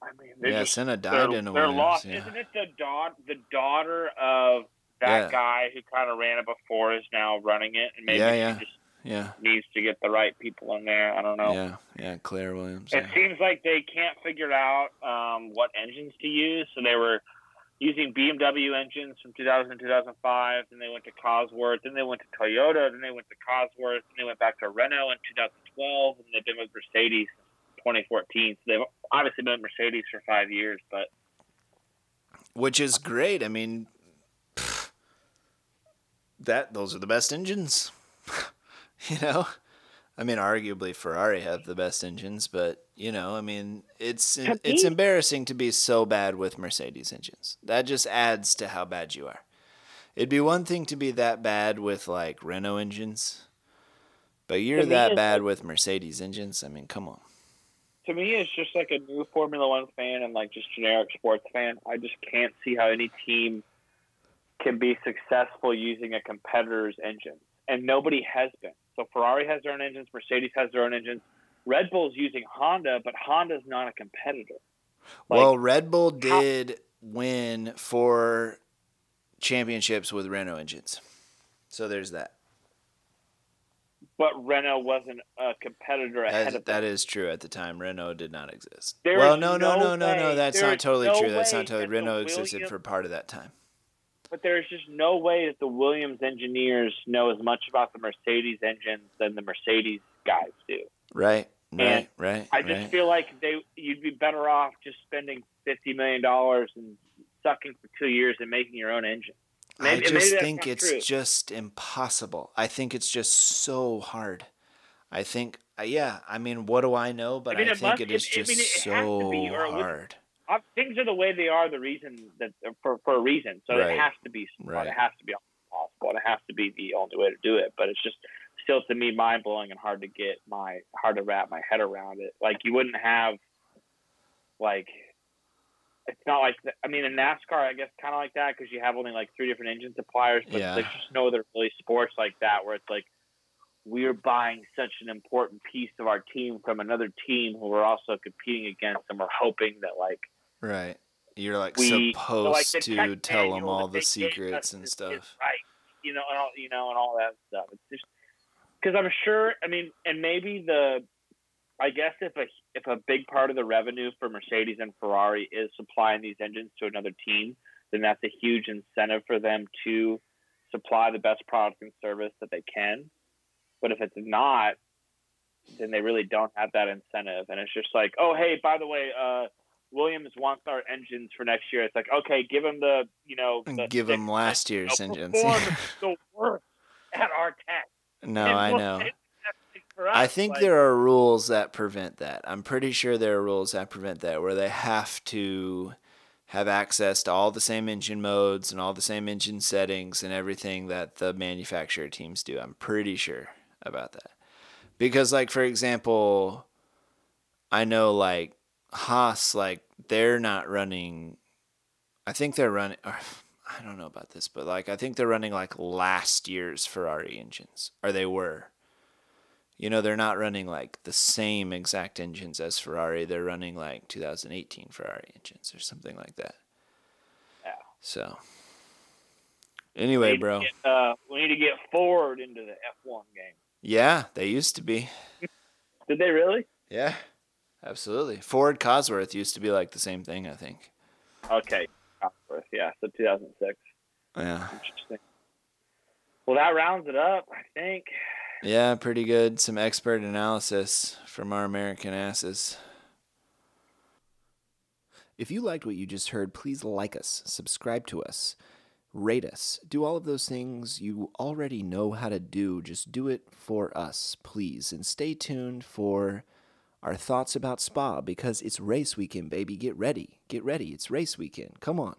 I mean, Yeah, just Senna died in a they're Williams. lost. yeah. Isn't it the daughter, the daughter of that guy who kind of ran it before is now running it, and maybe Yeah, just Yeah. needs to get the right people in there. I don't know. Yeah. Yeah. Claire Williams. It seems like they can't figure out um, what engines to use, so they were using BMW engines from 2000 to 2005. Then they went to Cosworth. Then they went to Toyota. Then they went to Cosworth. Then they went back to Renault in 2012, and they've been with Mercedes since 2014. So they've obviously been with Mercedes for five years, but Which is great. I mean, that those are the best engines. [LAUGHS] you know, I mean, arguably Ferrari have the best engines, but you know, I mean, it's it's embarrassing to be so bad with Mercedes engines. That just adds to how bad you are. It'd be one thing to be that bad with like Renault engines, but you're that bad with Mercedes engines. I mean, come on. to me, it's just like a new Formula One fan and like just generic sports fan. I just can't see how any team can be successful using a competitor's engine, and nobody has been. So Ferrari has their own engines, Mercedes has their own engines. Red Bull's using Honda, but Honda's not a competitor. Like, well, Red Bull how- did win four championships with Renault engines. So there's that. But Renault wasn't a competitor ahead That, of that them. is true at the time. Renault did not exist. There well, no, no, no no, no, no. That's not totally no true. That's not totally. that Renault existed Williams- for part of that time. But there's just no way that the Williams engineers know as much about the Mercedes engines than the Mercedes guys do. Right, right, And right. I just right. feel like they you'd be better off just spending fifty million dollars and sucking for two years and making your own engine. Maybe- I just think it's true. just impossible. I think it's just so hard. I think, uh, yeah. I mean, what do I know? But I mean, I it think must- it is it- I just mean, it so be, it would- hard. Uh, things are the way they are. The reason that for for a reason, so Right. it has to be smart. Right. It has to be possible. It has to be the only way to do it. But it's just still to me mind blowing and hard to get my hard to wrap my head around it. Like you wouldn't have like it's not like I mean in NASCAR I guess kind of like that because you have only like three different engine suppliers, but Yeah. there's just no other really sports like that where it's like we're buying such an important piece of our team from another team who we're also competing against, and we're hoping that like Right. You're like we supposed like the to tell them all the secrets and is- is stuff. right? You know, and all, you know, and all that stuff. It's just because I'm sure. I mean, and maybe the, I guess if a if a big part of the revenue for Mercedes and Ferrari is supplying these engines to another team, then that's a huge incentive for them to supply the best product and service that they can. But if it's not, then they really don't have that incentive, and it's just like, oh, hey, by the way, uh, Williams wants our engines for next year. It's like, okay, give them the, you know, the Give them last year's [LAUGHS] engines. the [LAUGHS] worst at our tech. No, I know. take that thing for I think like, there are rules that prevent that. I'm pretty sure there are rules that prevent that where they have to have access to all the same engine modes and all the same engine settings and everything that the manufacturer teams do. I'm pretty sure about that. Because like for example, I know like Haas like they're not running I think they're running I don't know about this, but like I think they're running like last year's Ferrari engines or they were. You know, they're not running like the same exact engines as Ferrari. They're running like 2018 Ferrari engines or something like that. Yeah. So, anyway, bro. get, uh, we need to get Ford into the F1 game. Yeah, they used to be. Did they really? Yeah, absolutely. Ford Cosworth used to be like the same thing, I think. Okay, Yeah. So 2006. Yeah. Interesting. Well, that rounds it up, I think. Yeah, pretty good. Some expert analysis from our American asses. If you liked what you just heard, please like us, subscribe to us, rate us, do all of those things you already know how to do. Just do it for us, please. And stay tuned for our thoughts about Spa because it's race weekend, baby. Get ready. Get ready. It's race weekend. Come on.